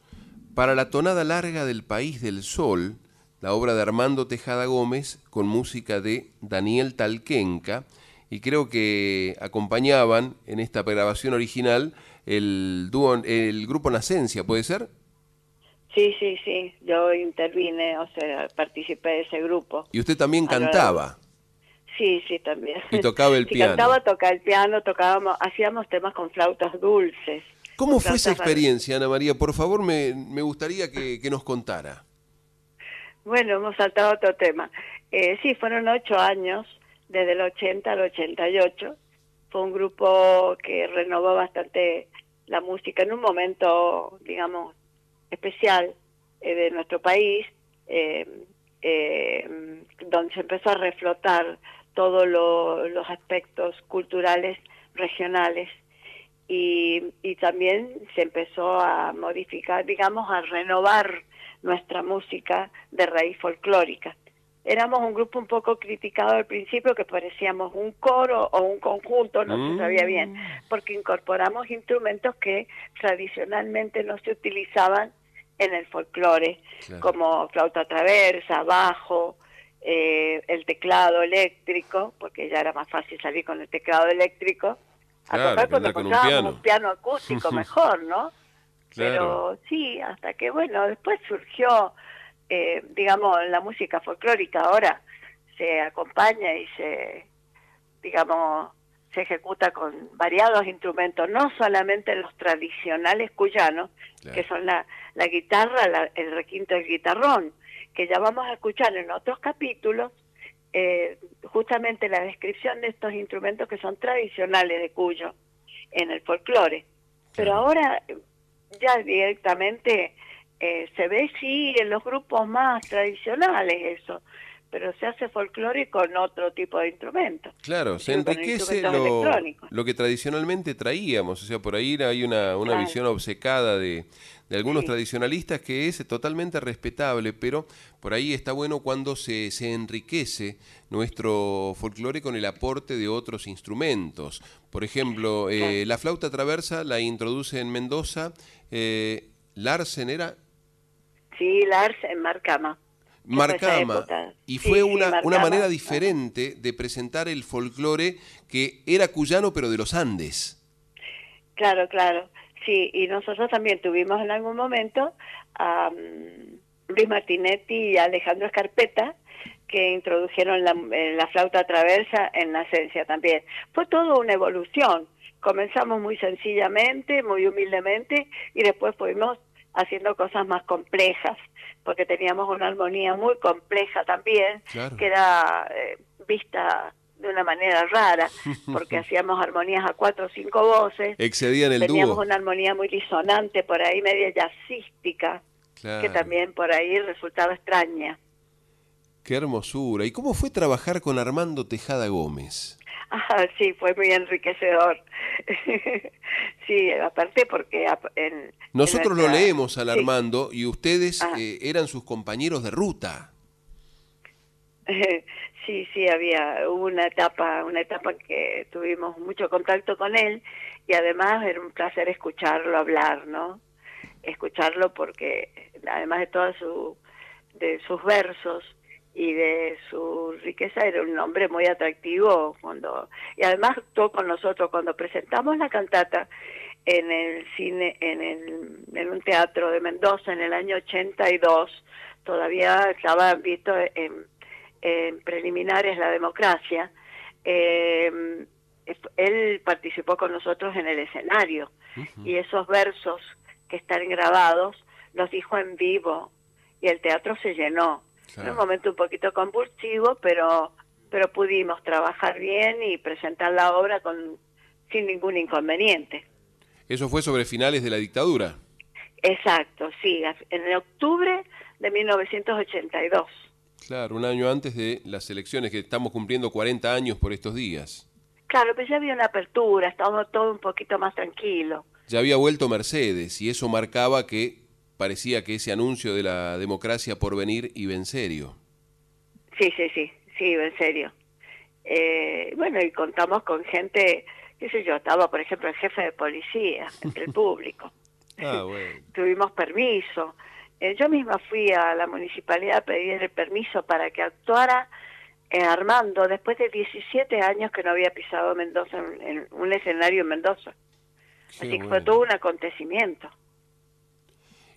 para la tonada larga del País del Sol, la obra de Armando Tejada Gómez con música de Daniel Talquenca, y creo que acompañaban en esta grabación original el, dúo, el grupo Nacencia, ¿puede ser? Sí, sí, sí, yo intervine, o sea, participé de ese grupo. ¿Y usted también cantaba? Sí, sí, también. Y tocaba el [LAUGHS] piano. Cantaba, tocaba el piano, tocábamos, hacíamos temas con flautas dulces. ¿Cómo fue esa experiencia, Ana María? Por favor, me, gustaría que, nos contara. Bueno, hemos saltado otro tema. Eh, sí, fueron ocho años, desde el 80 al 88. Fue un grupo que renovó bastante la música en un momento, digamos, especial eh, de nuestro país, eh, donde se empezó a reflotar todos los aspectos culturales regionales y, y también se empezó a modificar, digamos, a renovar nuestra música de raíz folclórica. Éramos un grupo un poco criticado al principio, que parecíamos un coro o un conjunto, no se sabía bien, mm. porque incorporamos instrumentos que tradicionalmente no se utilizaban en el folclore, como flauta traversa, bajo, eh, el teclado eléctrico, porque ya era más fácil salir con el teclado eléctrico, a tocar cuando encontrábamos un piano. acústico [LAUGHS] mejor, ¿no? Pero sí, hasta que, bueno, después surgió, eh, digamos, la música folclórica ahora se acompaña y se, digamos, se ejecuta con variados instrumentos, no solamente los tradicionales cuyanos, que son la, la guitarra, el requinto del guitarrón, que ya vamos a escuchar en otros capítulos, eh, justamente la descripción de estos instrumentos que son tradicionales de Cuyo en el folclore. Pero ahora ya directamente eh, se ve sí en los grupos más tradicionales eso, pero se hace folclore con otro tipo de instrumentos. Claro, se enriquece lo, que tradicionalmente traíamos, o sea, por ahí hay una, una visión obcecada de, de algunos tradicionalistas que es totalmente respetable, pero por ahí está bueno cuando se, se enriquece nuestro folclore con el aporte de otros instrumentos. Por ejemplo, eh, la flauta traversa la introduce en Mendoza, eh, Larsen era... Sí, Larsen, Marcama. Marcama. Y fue una, una manera diferente de presentar el folclore que era cuyano pero de los Andes. Claro, claro. Sí, y nosotros también tuvimos en algún momento a Luis Martinetti y Alejandro Escarpeta, que introdujeron la, eh, la flauta traversa en la esencia también. Fue todo una evolución. Comenzamos muy sencillamente, muy humildemente, y después fuimos haciendo cosas más complejas, porque teníamos una armonía muy compleja también, que era eh, vista de una manera rara, [LAUGHS] porque hacíamos armonías a cuatro o cinco voces. Excedían el Teníamos una armonía muy disonante, por ahí media jazzística, que también por ahí resultaba extraña. Qué hermosura. ¿Y cómo fue trabajar con Armando Tejada Gómez? Ah, sí, fue muy enriquecedor. [LAUGHS] sí, aparte porque... En, Nosotros lo leemos al Armando y ustedes eh, eran sus compañeros de ruta. [LAUGHS] Sí, sí, había hubo una etapa, una etapa que tuvimos mucho contacto con él y además era un placer escucharlo hablar, ¿no? Escucharlo porque además de todas su, de sus versos y de su riqueza era un hombre muy atractivo cuando y además actuó con nosotros cuando presentamos la cantata en el cine en el en un teatro de Mendoza en el año 82 todavía estaba visto en en preliminares la democracia, eh, él participó con nosotros en el escenario y esos versos que están grabados los dijo en vivo y el teatro se llenó. Fue un momento un poquito convulsivo, pero pero pudimos trabajar bien y presentar la obra con sin ningún inconveniente. Eso fue sobre finales de la dictadura. Exacto, sí, en octubre de 1982. Claro, un año antes de las elecciones, que estamos cumpliendo 40 años por estos días. Claro, pero ya había una apertura, estábamos todo un poquito más tranquilo. Ya había vuelto Mercedes y eso marcaba que parecía que ese anuncio de la democracia por venir iba en serio. Sí, sí, sí, sí, iba en serio. Eh, bueno, y contamos con gente, qué sé yo, estaba por ejemplo el jefe de policía entre el [LAUGHS] público. ah, bueno. [LAUGHS] Tuvimos permiso. Eh, yo misma fui a la municipalidad a pedir el permiso para que actuara eh, Armando después de 17 años que no había pisado Mendoza en, un escenario en Mendoza. Así que fue todo un acontecimiento.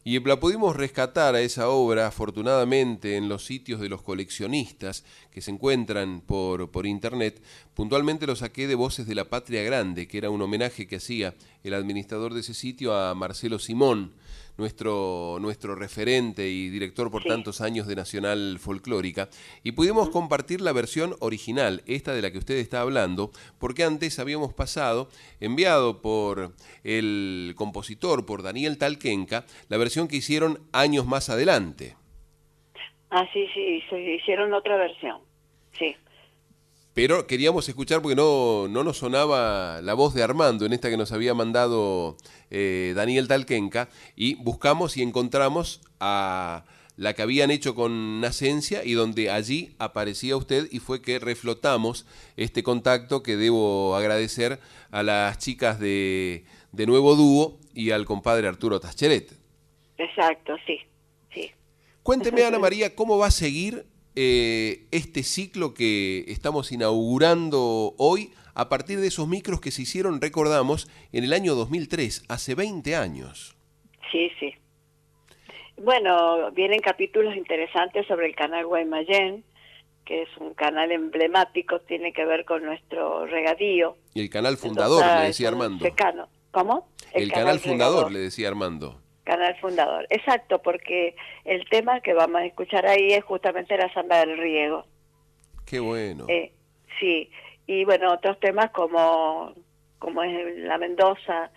Y la pudimos rescatar a esa obra, afortunadamente, en los sitios de los coleccionistas que se encuentran por, por internet. Puntualmente lo saqué de Voces de la Patria Grande, que era un homenaje que hacía el administrador de ese sitio a Marcelo Simón, nuestro, nuestro referente y director por tantos años de Nacional Folclórica, y pudimos compartir la versión original, esta de la que usted está hablando, porque antes habíamos pasado, enviado por el compositor, por Daniel Talquenca, la versión que hicieron años más adelante. Ah, sí, sí, hicieron otra versión, sí. Pero queríamos escuchar porque no, no nos sonaba la voz de Armando en esta que nos había mandado eh, Daniel Talquenca y buscamos y encontramos a la que habían hecho con Nacencia y donde allí aparecía usted y fue que reflotamos este contacto que debo agradecer a las chicas de, de Nuevo Dúo y al compadre Arturo Tachelet. Exacto, sí, sí. Cuénteme, Ana María, cómo va a seguir eh, este ciclo que estamos inaugurando hoy a partir de esos micros que se hicieron, recordamos, en el año 2003, hace 20 años. Sí, sí. Bueno, vienen capítulos interesantes sobre el canal Guaymallén, que es un canal emblemático, tiene que ver con nuestro regadío. Y el canal fundador, le decía Armando. ¿Cómo? El, canal, fundador, le decía Armando. Canal Fundador, exacto, porque el tema que vamos a escuchar ahí es justamente la samba del riego. Qué bueno. Eh, sí, y bueno, otros temas como, como es la Mendoza,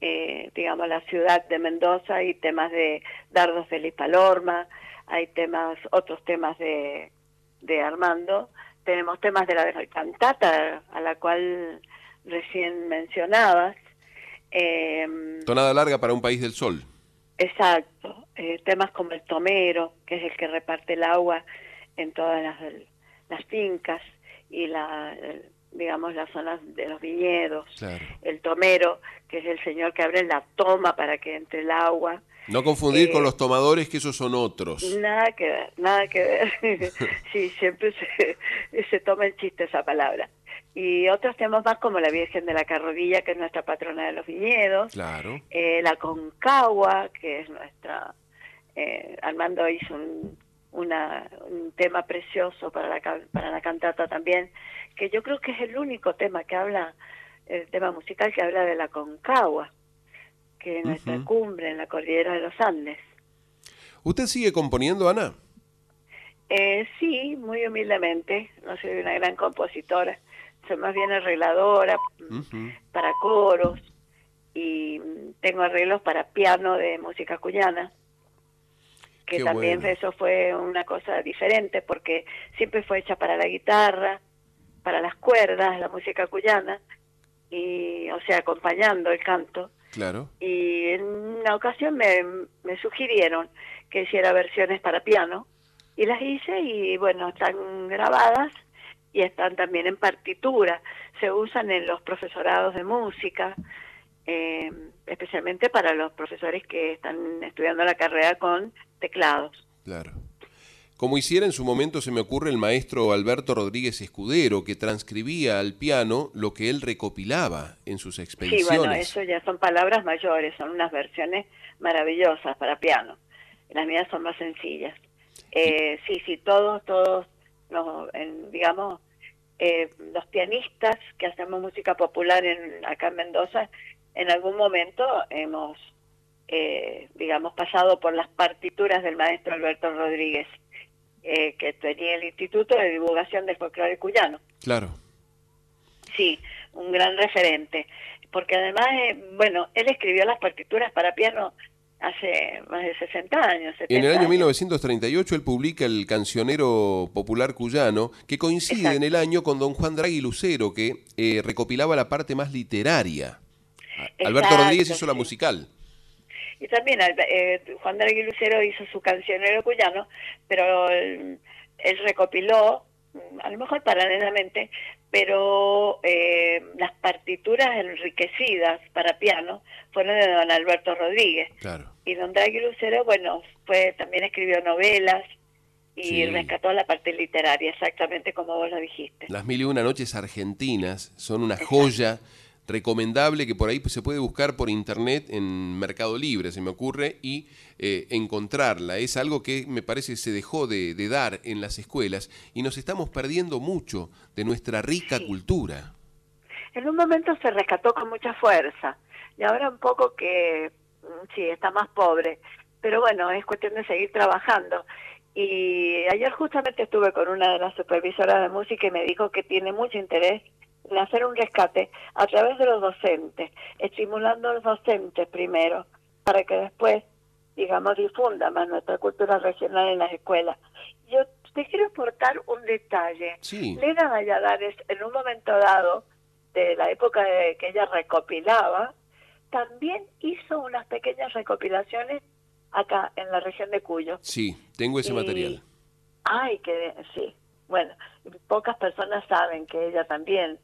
eh, digamos la ciudad de Mendoza, y temas de Dardo Feliz Palorma, hay temas, otros temas de, de Armando. Tenemos temas de la cantata, a la cual recién mencionabas. Eh, Tonada larga para un país del sol. Exacto. Eh, temas como el tomero, que es el que reparte el agua en todas las, las fincas y la, digamos, las zonas de los viñedos. El tomero, que es el señor que abre la toma para que entre el agua. No confundir con eh, los tomadores, que esos son otros. Nada que ver, nada que ver. [LAUGHS] sí, siempre se, se toma el chiste esa palabra. Y otros temas más como la Virgen de la Carrodilla, que es nuestra patrona de los viñedos. Claro. Eh, la Concagua, que es nuestra... Eh, Armando hizo un, una, un tema precioso para la, para la cantata también, que yo creo que es el único tema que habla, el tema musical que habla de la Concagua, que es nuestra cumbre en la cordillera de los Andes. ¿Usted sigue componiendo, Ana? Eh, sí, muy humildemente. No soy una gran compositora, soy más bien arregladora para coros y tengo arreglos para piano de música cuyana que también eso fue una cosa diferente porque siempre fue hecha para la guitarra, para las cuerdas, la música cuyana, y o sea, acompañando el canto. Claro. Y en una ocasión me, me sugirieron que hiciera versiones para piano y las hice y bueno, están grabadas y están también en partitura. Se usan en los profesorados de música, eh, especialmente para los profesores que están estudiando la carrera con teclados. Claro. Como hiciera en su momento, se me ocurre el maestro Alberto Rodríguez Escudero, que transcribía al piano lo que él recopilaba en sus expediciones. Sí, bueno, eso ya son palabras mayores, son unas versiones maravillosas para piano. Las mías son más sencillas. Eh, sí, sí, todos, todos, digamos, eh, los pianistas que hacemos música popular en, acá en Mendoza, en algún momento hemos, eh, digamos, pasado por las partituras del maestro Alberto Rodríguez, eh, que tenía el Instituto de Divulgación del Folclore Cuyano. Claro. Sí, un gran referente, porque además, eh, bueno, él escribió las partituras para piano hace más de 60 años. en el año 1938 él publica el cancionero popular cuyano, que coincide en el año con don Juan Draghi Lucero, que recopilaba la parte más literaria. Alberto Rodríguez hizo la musical. Y también eh, Juan de Lucero hizo su cancionero cuyano, pero él, recopiló, a lo mejor paralelamente, pero eh, las partituras enriquecidas para piano fueron de don Alberto Rodríguez. Claro. Y don Draghi Lucero, bueno, fue también escribió novelas y rescató la parte literaria, exactamente como vos lo dijiste. Las mil y una noches argentinas son una joya recomendable que por ahí se puede buscar por internet en Mercado Libre, se me ocurre, y eh, encontrarla. Es algo que me parece se dejó de, dar en las escuelas y nos estamos perdiendo mucho de nuestra rica cultura. En un momento se rescató con mucha fuerza y ahora un poco que mm, sí, está más pobre, pero bueno, es cuestión de seguir trabajando. Y ayer justamente estuve con una de las supervisoras de música y me dijo que tiene mucho interés en hacer un rescate a través de los docentes, estimulando a los docentes primero, para que después, digamos, difunda más nuestra cultura regional en las escuelas. Yo te quiero aportar un detalle. Sí. Lena Valladares, en un momento dado, de la época de que ella recopilaba, también hizo unas pequeñas recopilaciones acá en la región de Cuyo. Sí, tengo ese material. Ay, que sí. Bueno, pocas personas saben que ella también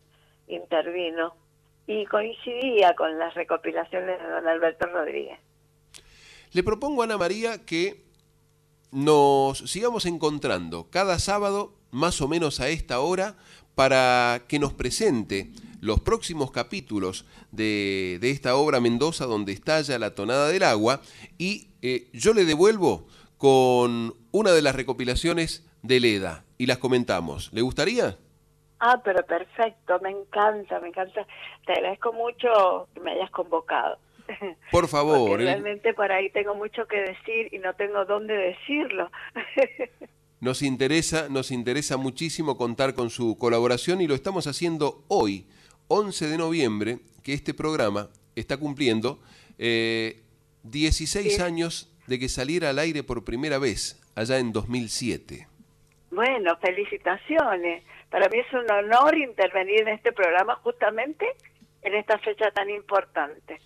intervino y coincidía con las recopilaciones de don Alberto Rodríguez. Le propongo a Ana María que nos sigamos encontrando cada sábado, más o menos a esta hora, para que nos presente los próximos capítulos de, esta obra Mendoza donde estalla la tonada del agua y eh, yo le devuelvo con una de las recopilaciones de Leda y las comentamos. ¿Le gustaría? Ah, pero perfecto, me encanta, me encanta. Te agradezco mucho que me hayas convocado. Por favor. Porque realmente por ahí tengo mucho que decir y no tengo dónde decirlo. [LAUGHS] Nos interesa, nos interesa muchísimo contar con su colaboración y lo estamos haciendo hoy, 11 de noviembre, que este programa está cumpliendo 16 eh, años de que saliera al aire por primera vez, allá en 2007. Bueno, felicitaciones. Para mí es un honor intervenir en este programa justamente en esta fecha tan importante.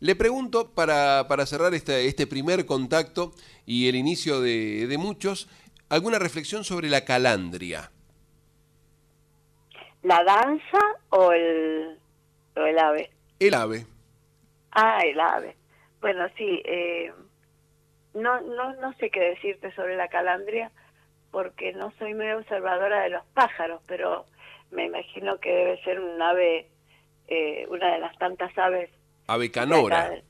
Le pregunto, para, para cerrar este, este primer contacto y el inicio de, de muchos, ¿alguna reflexión sobre la calandria? ¿La danza o el, o el ave? El ave. Ah, el ave. Bueno, sí, eh, no, no, no sé qué decirte sobre la calandria porque no soy muy observadora de los pájaros, pero me imagino que debe ser un ave, eh, una de las tantas aves. Ave canora.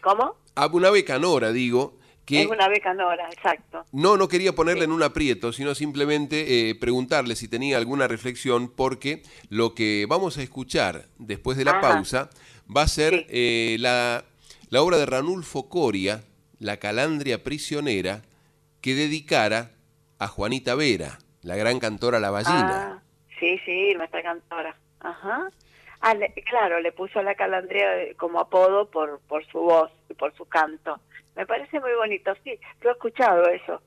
¿Cómo? Una ave canora, digo. Que es una ave canora, exacto. No, no quería ponerle en un aprieto, sino simplemente eh, preguntarle si tenía alguna reflexión, porque lo que vamos a escuchar después de la pausa va a ser eh, la, la obra de Ranulfo Coria, La Calandria Prisionera, que dedicara a Juanita Vera, la gran cantora La Ballina. Ah, sí, sí, nuestra cantora. Ajá. Ah, claro, le puso a la calandria como apodo por, por su voz y por su canto. Me parece muy bonito, sí, lo he escuchado eso,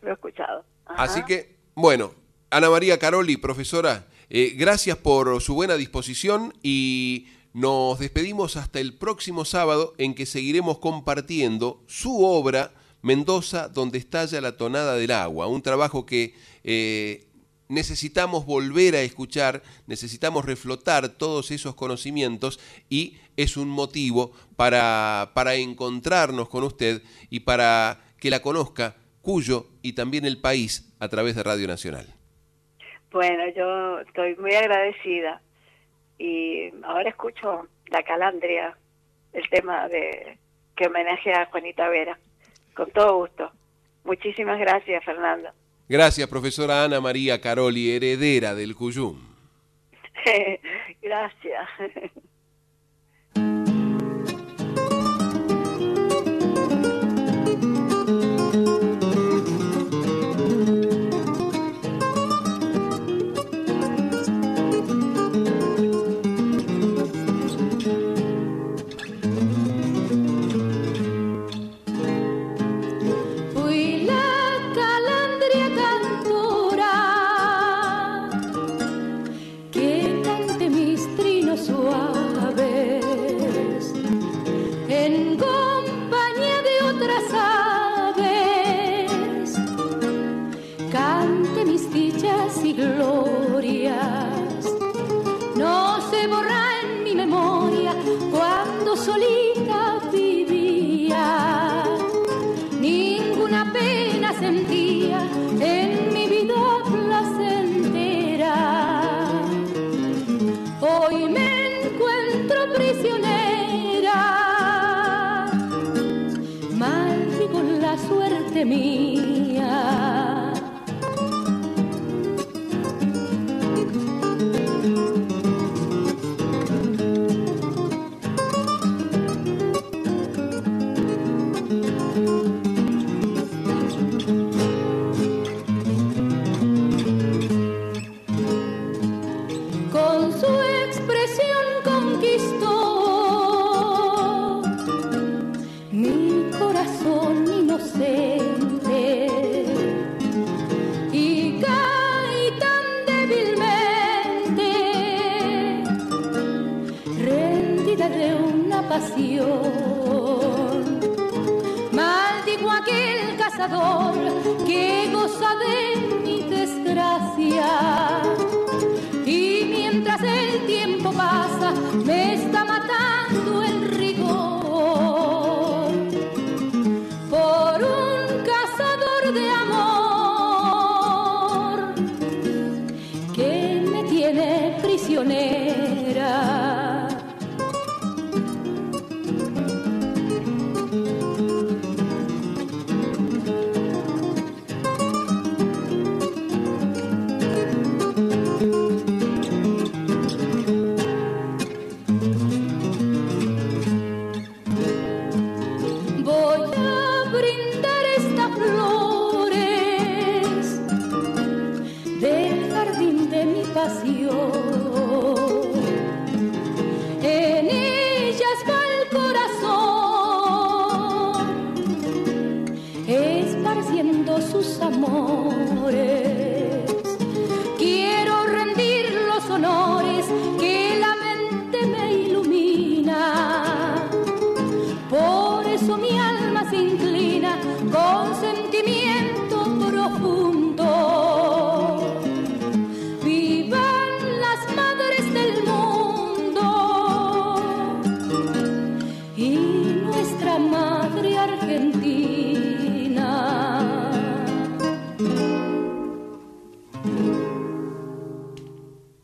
lo he escuchado. Así que, bueno, Ana María Caroli, profesora, eh, gracias por su buena disposición y nos despedimos hasta el próximo sábado en que seguiremos compartiendo su obra Mendoza, donde estalla la tonada del agua, un trabajo que eh, necesitamos volver a escuchar, necesitamos reflotar todos esos conocimientos y es un motivo para, para encontrarnos con usted y para que la conozca Cuyo y también el país a través de Radio Nacional. Bueno, yo estoy muy agradecida y ahora escucho la calandria, el tema de que homenajea a Juanita Vera. Con todo gusto. Muchísimas gracias, Fernando. Gracias, profesora Ana María Caroli, heredera del Cuyum. [LAUGHS] gracias.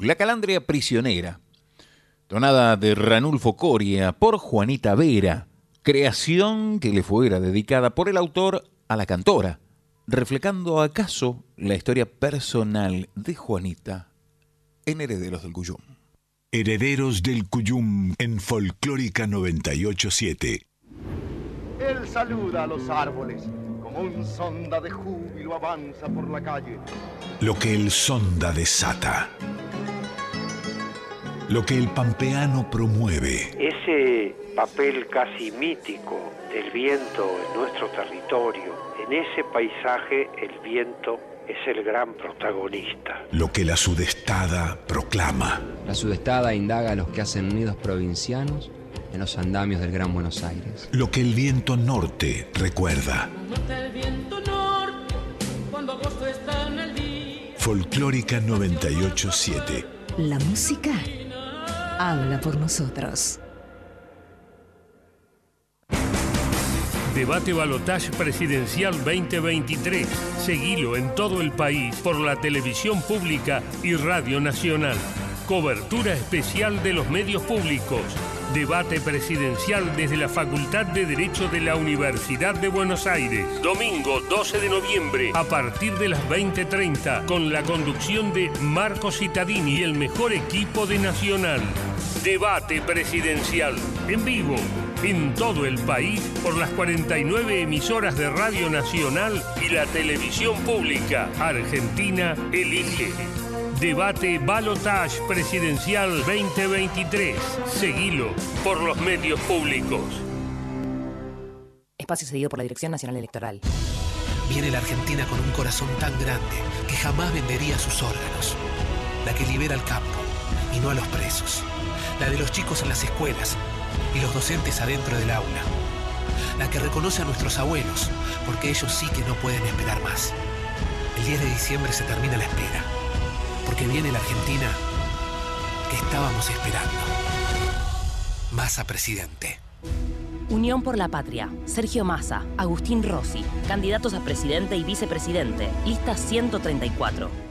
La calandria prisionera, tonada de Ranulfo Coria por Juanita Vera, creación que le fuera dedicada por el autor a la cantora, reflejando acaso la historia personal de Juanita en Herederos del Cuyum. Herederos del Cuyum en Folclórica 987. Él saluda a los árboles, como un sonda de júbilo avanza por la calle. Lo que el sonda desata. Lo que el pampeano promueve. Ese papel casi mítico del viento en nuestro territorio, en ese paisaje el viento es el gran protagonista. Lo que la sudestada proclama. La sudestada indaga a los que hacen nidos provincianos en los andamios del Gran Buenos Aires. Lo que el viento norte recuerda. Folclórica 987. La música habla por nosotros. Debate Balotage Presidencial 2023. Seguilo en todo el país por la televisión pública y Radio Nacional. Cobertura especial de los medios públicos. Debate presidencial desde la Facultad de Derecho de la Universidad de Buenos Aires. Domingo 12 de noviembre a partir de las 20.30 con la conducción de Marco Cittadini y el mejor equipo de Nacional. Debate presidencial en vivo en todo el país por las 49 emisoras de Radio Nacional y la televisión pública. Argentina elige. Debate Balotage Presidencial 2023. Seguilo por los medios públicos. Espacio cedido por la Dirección Nacional Electoral. Viene la Argentina con un corazón tan grande que jamás vendería sus órganos. La que libera al campo y no a los presos. La de los chicos en las escuelas y los docentes adentro del aula. La que reconoce a nuestros abuelos, porque ellos sí que no pueden esperar más. El 10 de diciembre se termina la espera, porque viene la Argentina que estábamos esperando. Massa presidente. Unión por la Patria. Sergio Massa, Agustín Rossi, candidatos a presidente y vicepresidente. Lista 134.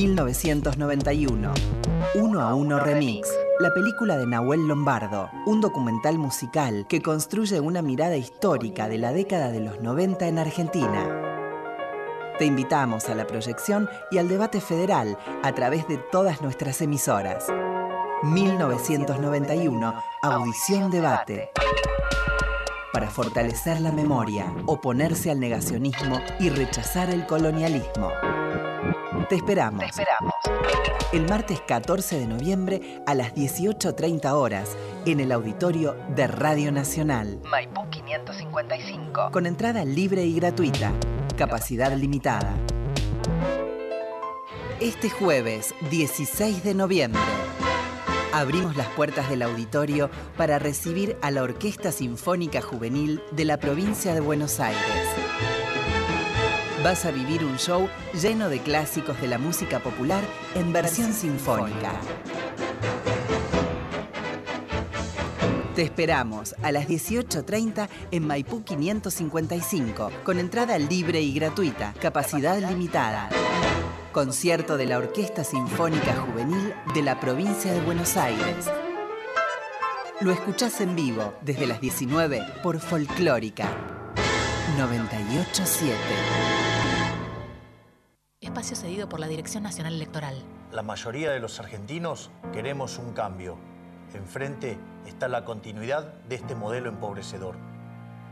1991. Uno a uno remix. La película de Nahuel Lombardo, un documental musical que construye una mirada histórica de la década de los 90 en Argentina. Te invitamos a la proyección y al debate federal a través de todas nuestras emisoras. 1991, Audición Debate. Para fortalecer la memoria, oponerse al negacionismo y rechazar el colonialismo. Te esperamos. El martes 14 de noviembre a las 18.30 horas en el auditorio de Radio Nacional. Maipú 555. Con entrada libre y gratuita. Capacidad limitada. Este jueves 16 de noviembre abrimos las puertas del auditorio para recibir a la Orquesta Sinfónica Juvenil de la provincia de Buenos Aires. Vas a vivir un show lleno de clásicos de la música popular en versión sinfónica. Te esperamos a las 18.30 en Maipú 555, con entrada libre y gratuita, capacidad limitada. Concierto de la Orquesta Sinfónica Juvenil de la provincia de Buenos Aires. Lo escuchás en vivo desde las 19 por Folclórica 987. Espacio cedido por la Dirección Nacional Electoral. La mayoría de los argentinos queremos un cambio. Enfrente está la continuidad de este modelo empobrecedor.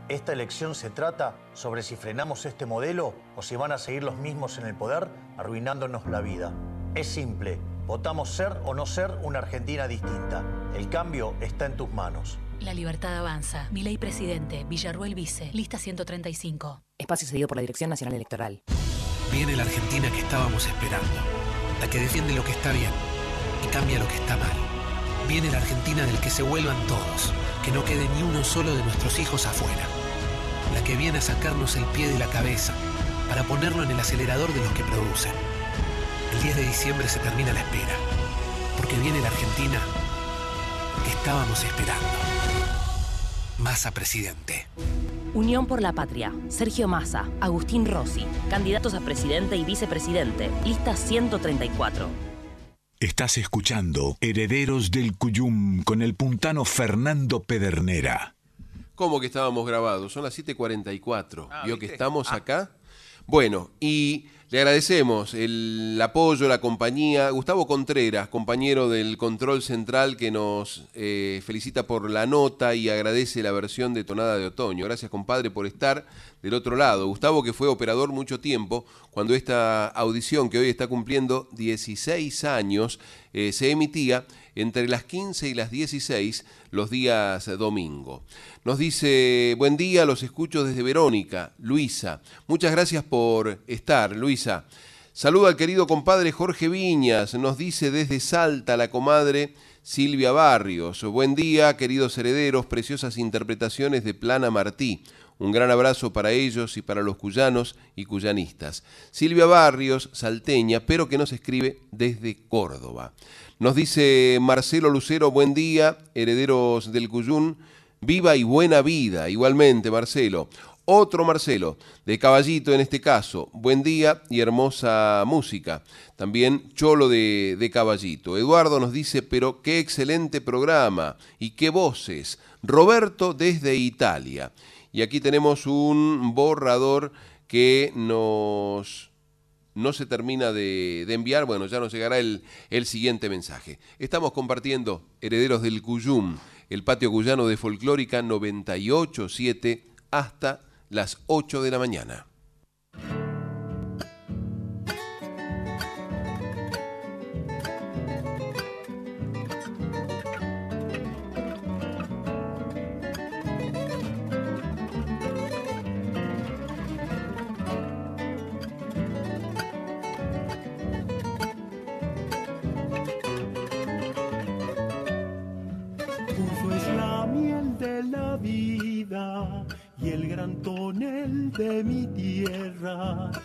Esta elección se trata sobre si frenamos este modelo o si van a seguir los mismos en el poder arruinándonos la vida. Es simple, votamos ser o no ser una Argentina distinta. El cambio está en tus manos. La libertad avanza. Mi ley presidente, Villarruel vice, lista 135. Espacio cedido por la Dirección Nacional Electoral. Viene la Argentina que estábamos esperando. La que defiende lo que está bien y cambia lo que está mal. Viene la Argentina del que se vuelvan todos, que no quede ni uno solo de nuestros hijos afuera. La que viene a sacarnos el pie de la cabeza para ponerlo en el acelerador de los que producen. El 10 de diciembre se termina la espera, porque viene la Argentina que estábamos esperando. Massa presidente. Unión por la Patria, Sergio Massa, Agustín Rossi, candidatos a presidente y vicepresidente, lista 134. Estás escuchando Herederos del Cuyum con el puntano Fernando Pedernera. ¿Cómo que estábamos grabados? Son las 7.44. Ah, ¿Vio que estamos acá? Bueno, y le agradecemos el apoyo, la compañía. Gustavo Contreras, compañero del Control Central, que nos eh, felicita por la nota y agradece la versión de Tonada de Otoño. Gracias, compadre, por estar del otro lado. Gustavo, que fue operador mucho tiempo, cuando esta audición, que hoy está cumpliendo 16 años, eh, se emitía entre las 15 y las 16 los días domingo. Nos dice, buen día, los escucho desde Verónica, Luisa. Muchas gracias por estar, Luisa. Saludo al querido compadre Jorge Viñas, nos dice desde Salta la comadre Silvia Barrios. Buen día, queridos herederos, preciosas interpretaciones de Plana Martí. Un gran abrazo para ellos y para los cuyanos y cuyanistas. Silvia Barrios, salteña, pero que nos escribe desde Córdoba. Nos dice Marcelo Lucero, buen día, herederos del Cuyún, viva y buena vida. Igualmente, Marcelo. Otro Marcelo, de Caballito en este caso, buen día y hermosa música. También Cholo de, de Caballito. Eduardo nos dice, pero qué excelente programa y qué voces. Roberto desde Italia. Y aquí tenemos un borrador que nos no se termina de, enviar, bueno, ya nos llegará el, el, siguiente mensaje. Estamos compartiendo Herederos del Cuyum, el patio cuyano de Folclórica 98.7 hasta las 8 de la mañana. Tierra.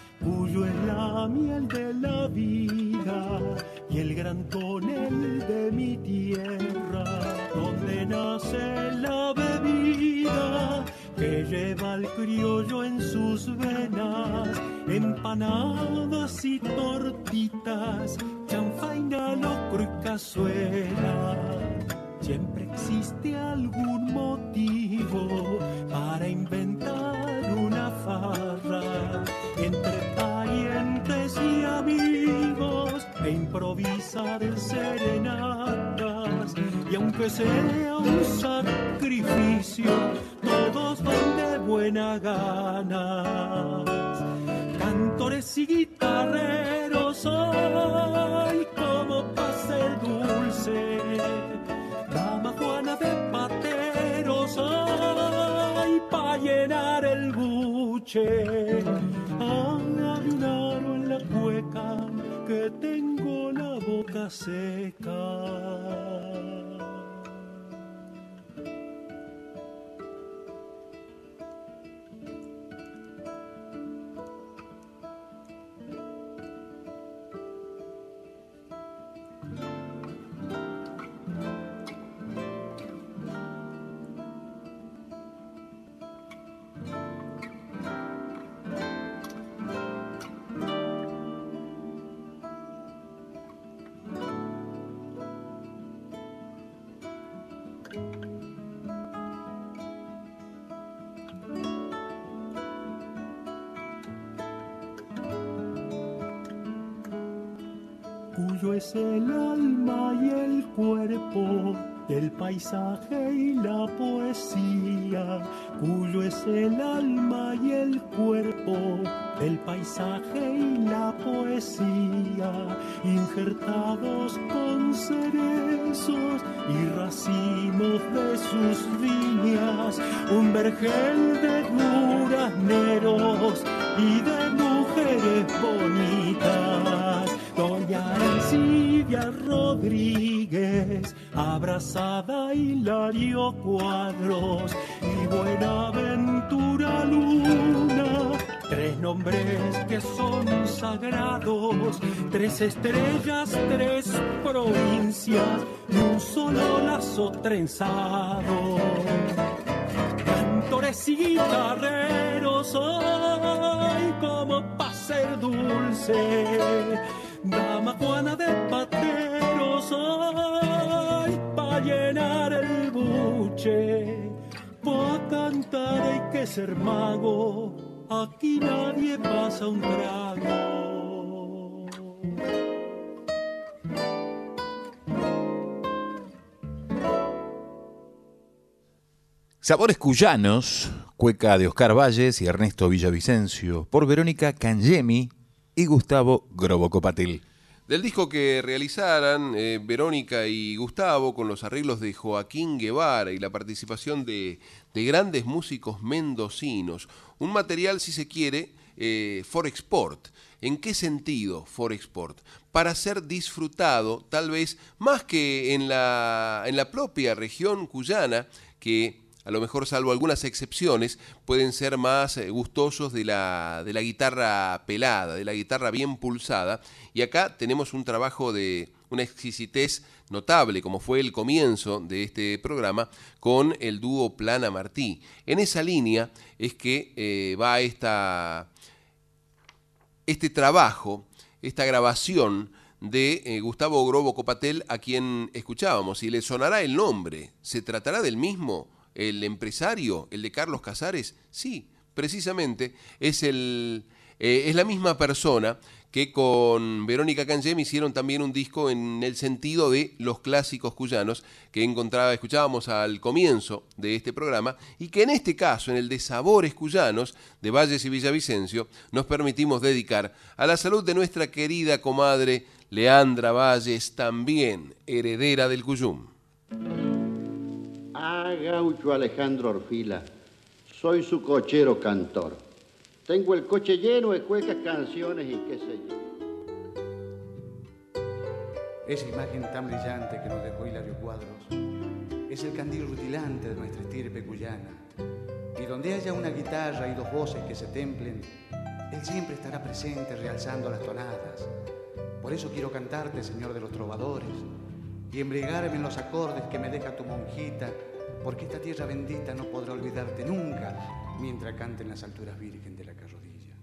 Sea un sacrificio, todos van de buena gana. Cantores y guitarreros, ay, como pasa el dulce Dama Juana de pateros, ay, pa' llenar el buche. Hay un aro en la cueca que tengo la boca seca. Es el alma y el cuerpo del paisaje y la poesía, cuyo es el alma y el cuerpo del paisaje y la poesía, injertados con cerezos y racimos de sus viñas, un vergel de durazneros y de mujeres bonitas. Doña Arancibia Rodríguez, abrazada Hilario Cuadros y Buenaventura Luna. Tres nombres que son sagrados, tres estrellas, tres provincias y un solo lazo trenzado. cantores y guitarreros, ay, como pa' ser dulce. Dama Juana de pateros, ay, pa' llenar el buche. Pa' cantar hay que ser mago, aquí nadie pasa un trago. Sabores Cuyanos, cueca de Oscar Valles y Ernesto Villavicencio, por Verónica Cangemi y Gustavo Grobocopatil. Del disco que realizaran eh, Verónica y Gustavo con los arreglos de Joaquín Guevara y la participación de, de grandes músicos mendocinos. Un material, si se quiere, eh, for export. ¿En qué sentido for export? Para ser disfrutado, tal vez más que en la, en la propia región cuyana, que a lo mejor salvo algunas excepciones, pueden ser más eh, gustosos de la, de la guitarra pelada, de la guitarra bien pulsada. Y acá tenemos un trabajo de una exquisitez notable, como fue el comienzo de este programa, con el dúo Plana Martí. En esa línea es que eh, va esta, este trabajo, esta grabación de eh, Gustavo Grobo Copatel, a quien escuchábamos, y le sonará el nombre. ¿Se tratará del mismo? El empresario, el de Carlos Casares, sí, precisamente es, el, eh, es la misma persona que con Verónica Cangem hicieron también un disco en el sentido de los clásicos cuyanos que encontraba, escuchábamos al comienzo de este programa y que en este caso, en el de Sabores Cuyanos de Valles y Villavicencio, nos permitimos dedicar a la salud de nuestra querida comadre Leandra Valles, también heredera del Cuyum. Ah, gaucho Alejandro Orfila, soy su cochero cantor. Tengo el coche lleno de cuecas, canciones y qué sé yo. Esa imagen tan brillante que nos dejó Hilario Cuadros es el candil rutilante de nuestra estirpe cuyana. Y donde haya una guitarra y dos voces que se templen, él siempre estará presente realzando las tonadas. Por eso quiero cantarte, Señor de los Trovadores, y embriagarme en los acordes que me deja tu monjita porque esta tierra bendita no podrá olvidarte nunca mientras cante en las alturas virgen de la carrodilla.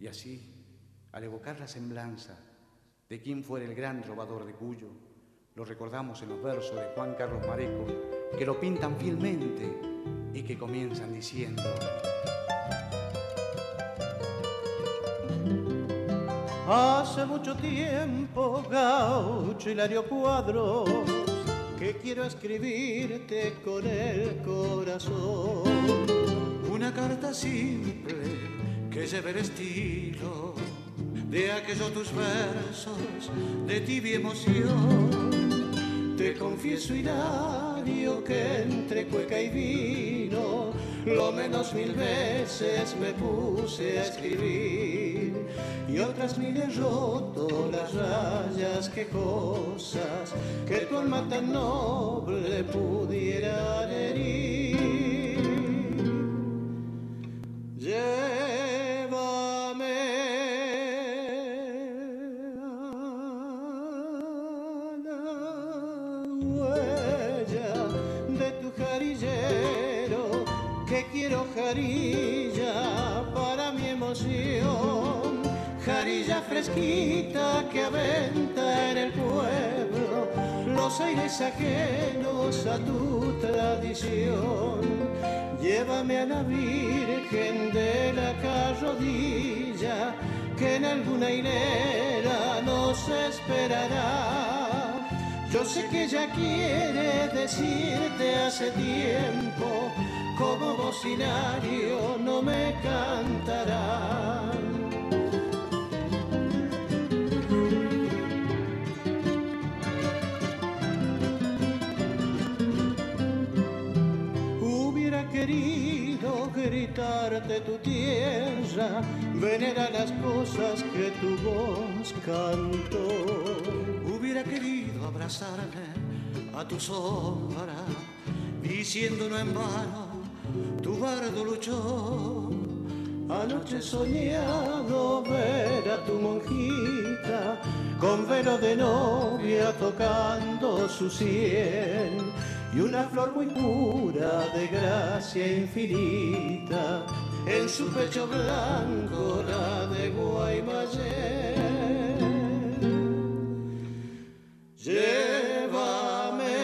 Y así, al evocar la semblanza de quien fuera el gran trovador de Cuyo, lo recordamos en los versos de Juan Carlos Mareco, que lo pintan fielmente y que comienzan diciendo... Hace mucho tiempo, gaucho Hilario Cuadros que quiero escribirte con el corazón. Una carta simple que lleve el estilo de aquellos tus versos de tibia emoción. Te confieso, Hilario, que entre cueca y vino, lo menos mil veces me puse a escribir y otras mil he roto las rayas quejosas que tu alma tan noble pudiera herir. Llévame aires ajenos a tu tradición. Llévame a la Virgen de la Carrodilla, que en alguna hilera nos esperará. Yo sé que ella quiere decirte hace tiempo, como bocinario no me cantarán. Querido gritarte tu tierra, venera las cosas que tu voz cantó. Hubiera querido abrazarme a tu sombra, diciendo no en vano, tu bardo luchó. Anoche he soñado ver a tu monjita con velo de novia tocando su sien y una flor muy pura de gracia infinita, en su pecho blanco la de Guaymallén. Llévame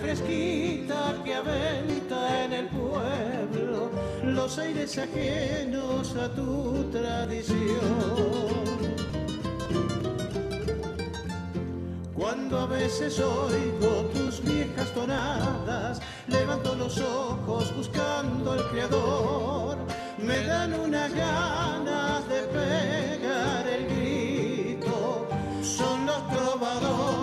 fresquita que aventa en el pueblo los aires ajenos a tu tradición. Cuando a veces oigo tus viejas tonadas, levanto los ojos buscando al Creador. Me dan unas ganas de pegar el grito. Son los trovadores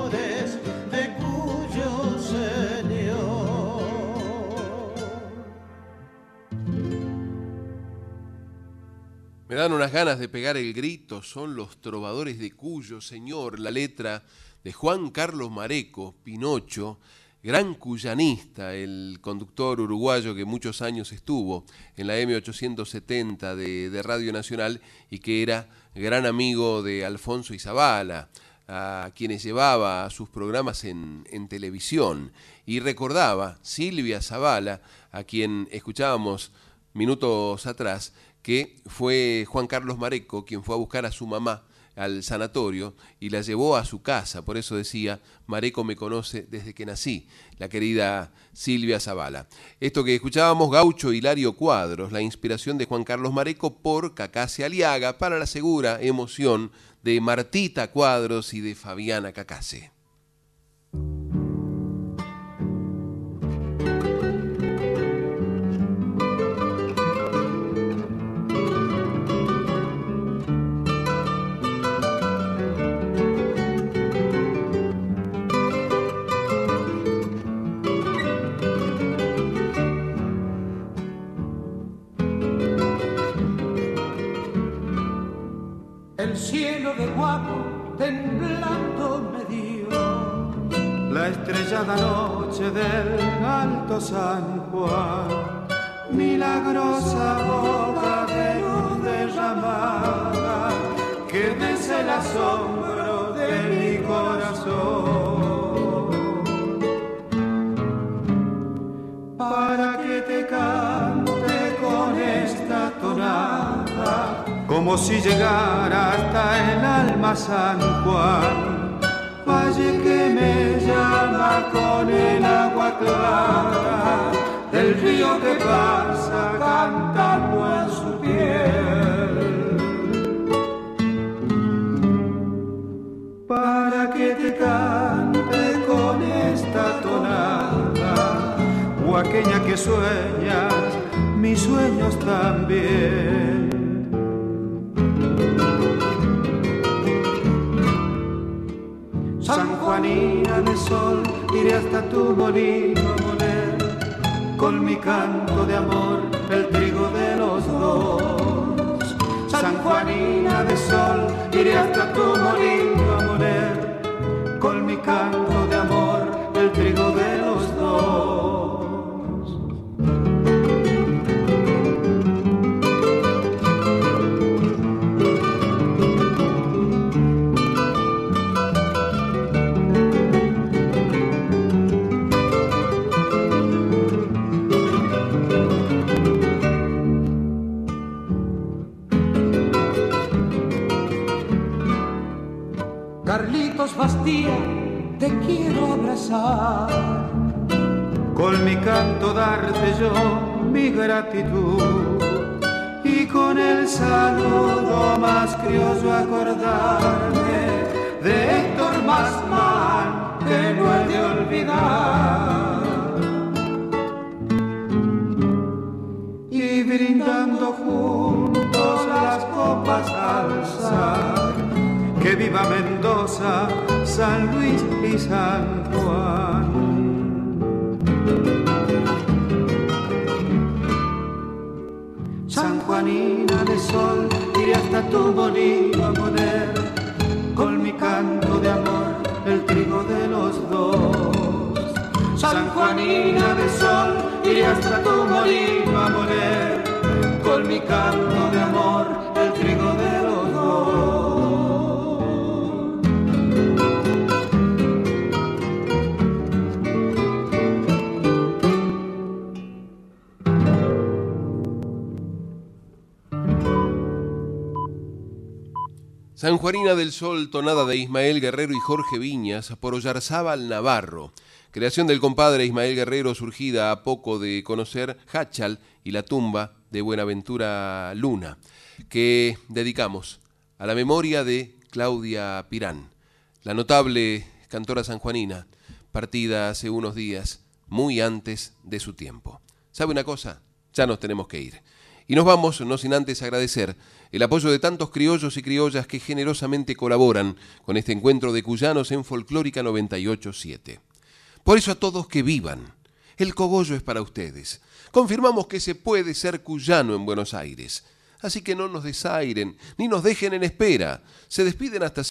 Me dan unas ganas de pegar el grito, son los trovadores de Cuyo Señor, la letra de Juan Carlos Mareco, Pinocho, gran cuyanista, el conductor uruguayo que muchos años estuvo en la M870 de, Radio Nacional y que era gran amigo de Alfonso Izabala, a quienes llevaba sus programas en, en televisión. Y recordaba Silvia Zavala, a quien escuchábamos minutos atrás, que fue Juan Carlos Mareco quien fue a buscar a su mamá al sanatorio y la llevó a su casa. Por eso decía, Mareco me conoce desde que nací, la querida Silvia Zavala. Esto que escuchábamos, Gaucho Hilario Cuadros, la inspiración de Juan Carlos Mareco por Cacase Aliaga para la segura emoción de Martita Cuadros y de Fabiana Cacase. Cielo de guapo temblando me dio. La estrellada noche del alto San Juan, milagrosa boca de luz derramada, que desde el asombro de mi corazón. Como si llegara hasta el alma San Juan, valle que me llama con el agua clara, del río que pasa cantando en su piel. Para que te cante con esta tonada, huaqueña que sueñas, mis sueños también. Juanina de sol, iré hasta tu molino a moler, con mi canto de amor, el trigo de los dos. San Juanina de sol, iré hasta tu molino a moler, con mi canto de amor, el trigo de los dos. Carlitos Bastía, te quiero abrazar. Con mi canto darte yo mi gratitud y con el saludo más criollo acordarme de Héctor Masman que no he de olvidar. Y brindando juntos las copas alzar, que viva Mendoza, San Luis y San Juan. San Juanina de sol, iré hasta tu molino a poner con mi canto de amor el trigo de los dos. Juanina de sol, iré hasta tu molino a moler, con mi canto de amor, el trigo de los dos. San Juanina del Sol, tonada de Ismael Guerrero y Jorge Viñas, por Oyarzábal Navarro. Creación del compadre Ismael Guerrero, surgida a poco de conocer Hachal y la tumba de Buenaventura Luna, que dedicamos a la memoria de Claudia Pirán, la notable cantora sanjuanina, partida hace unos días, muy antes de su tiempo. ¿Sabe una cosa? Ya nos tenemos que ir. Y nos vamos, no sin antes agradecer el apoyo de tantos criollos y criollas que generosamente colaboran con este encuentro de cuyanos en Folclórica 987. Por eso a todos que vivan, el cogollo es para ustedes. Confirmamos que se puede ser cuyano en Buenos Aires. Así que no nos desairen, ni nos dejen en espera. Se despiden hasta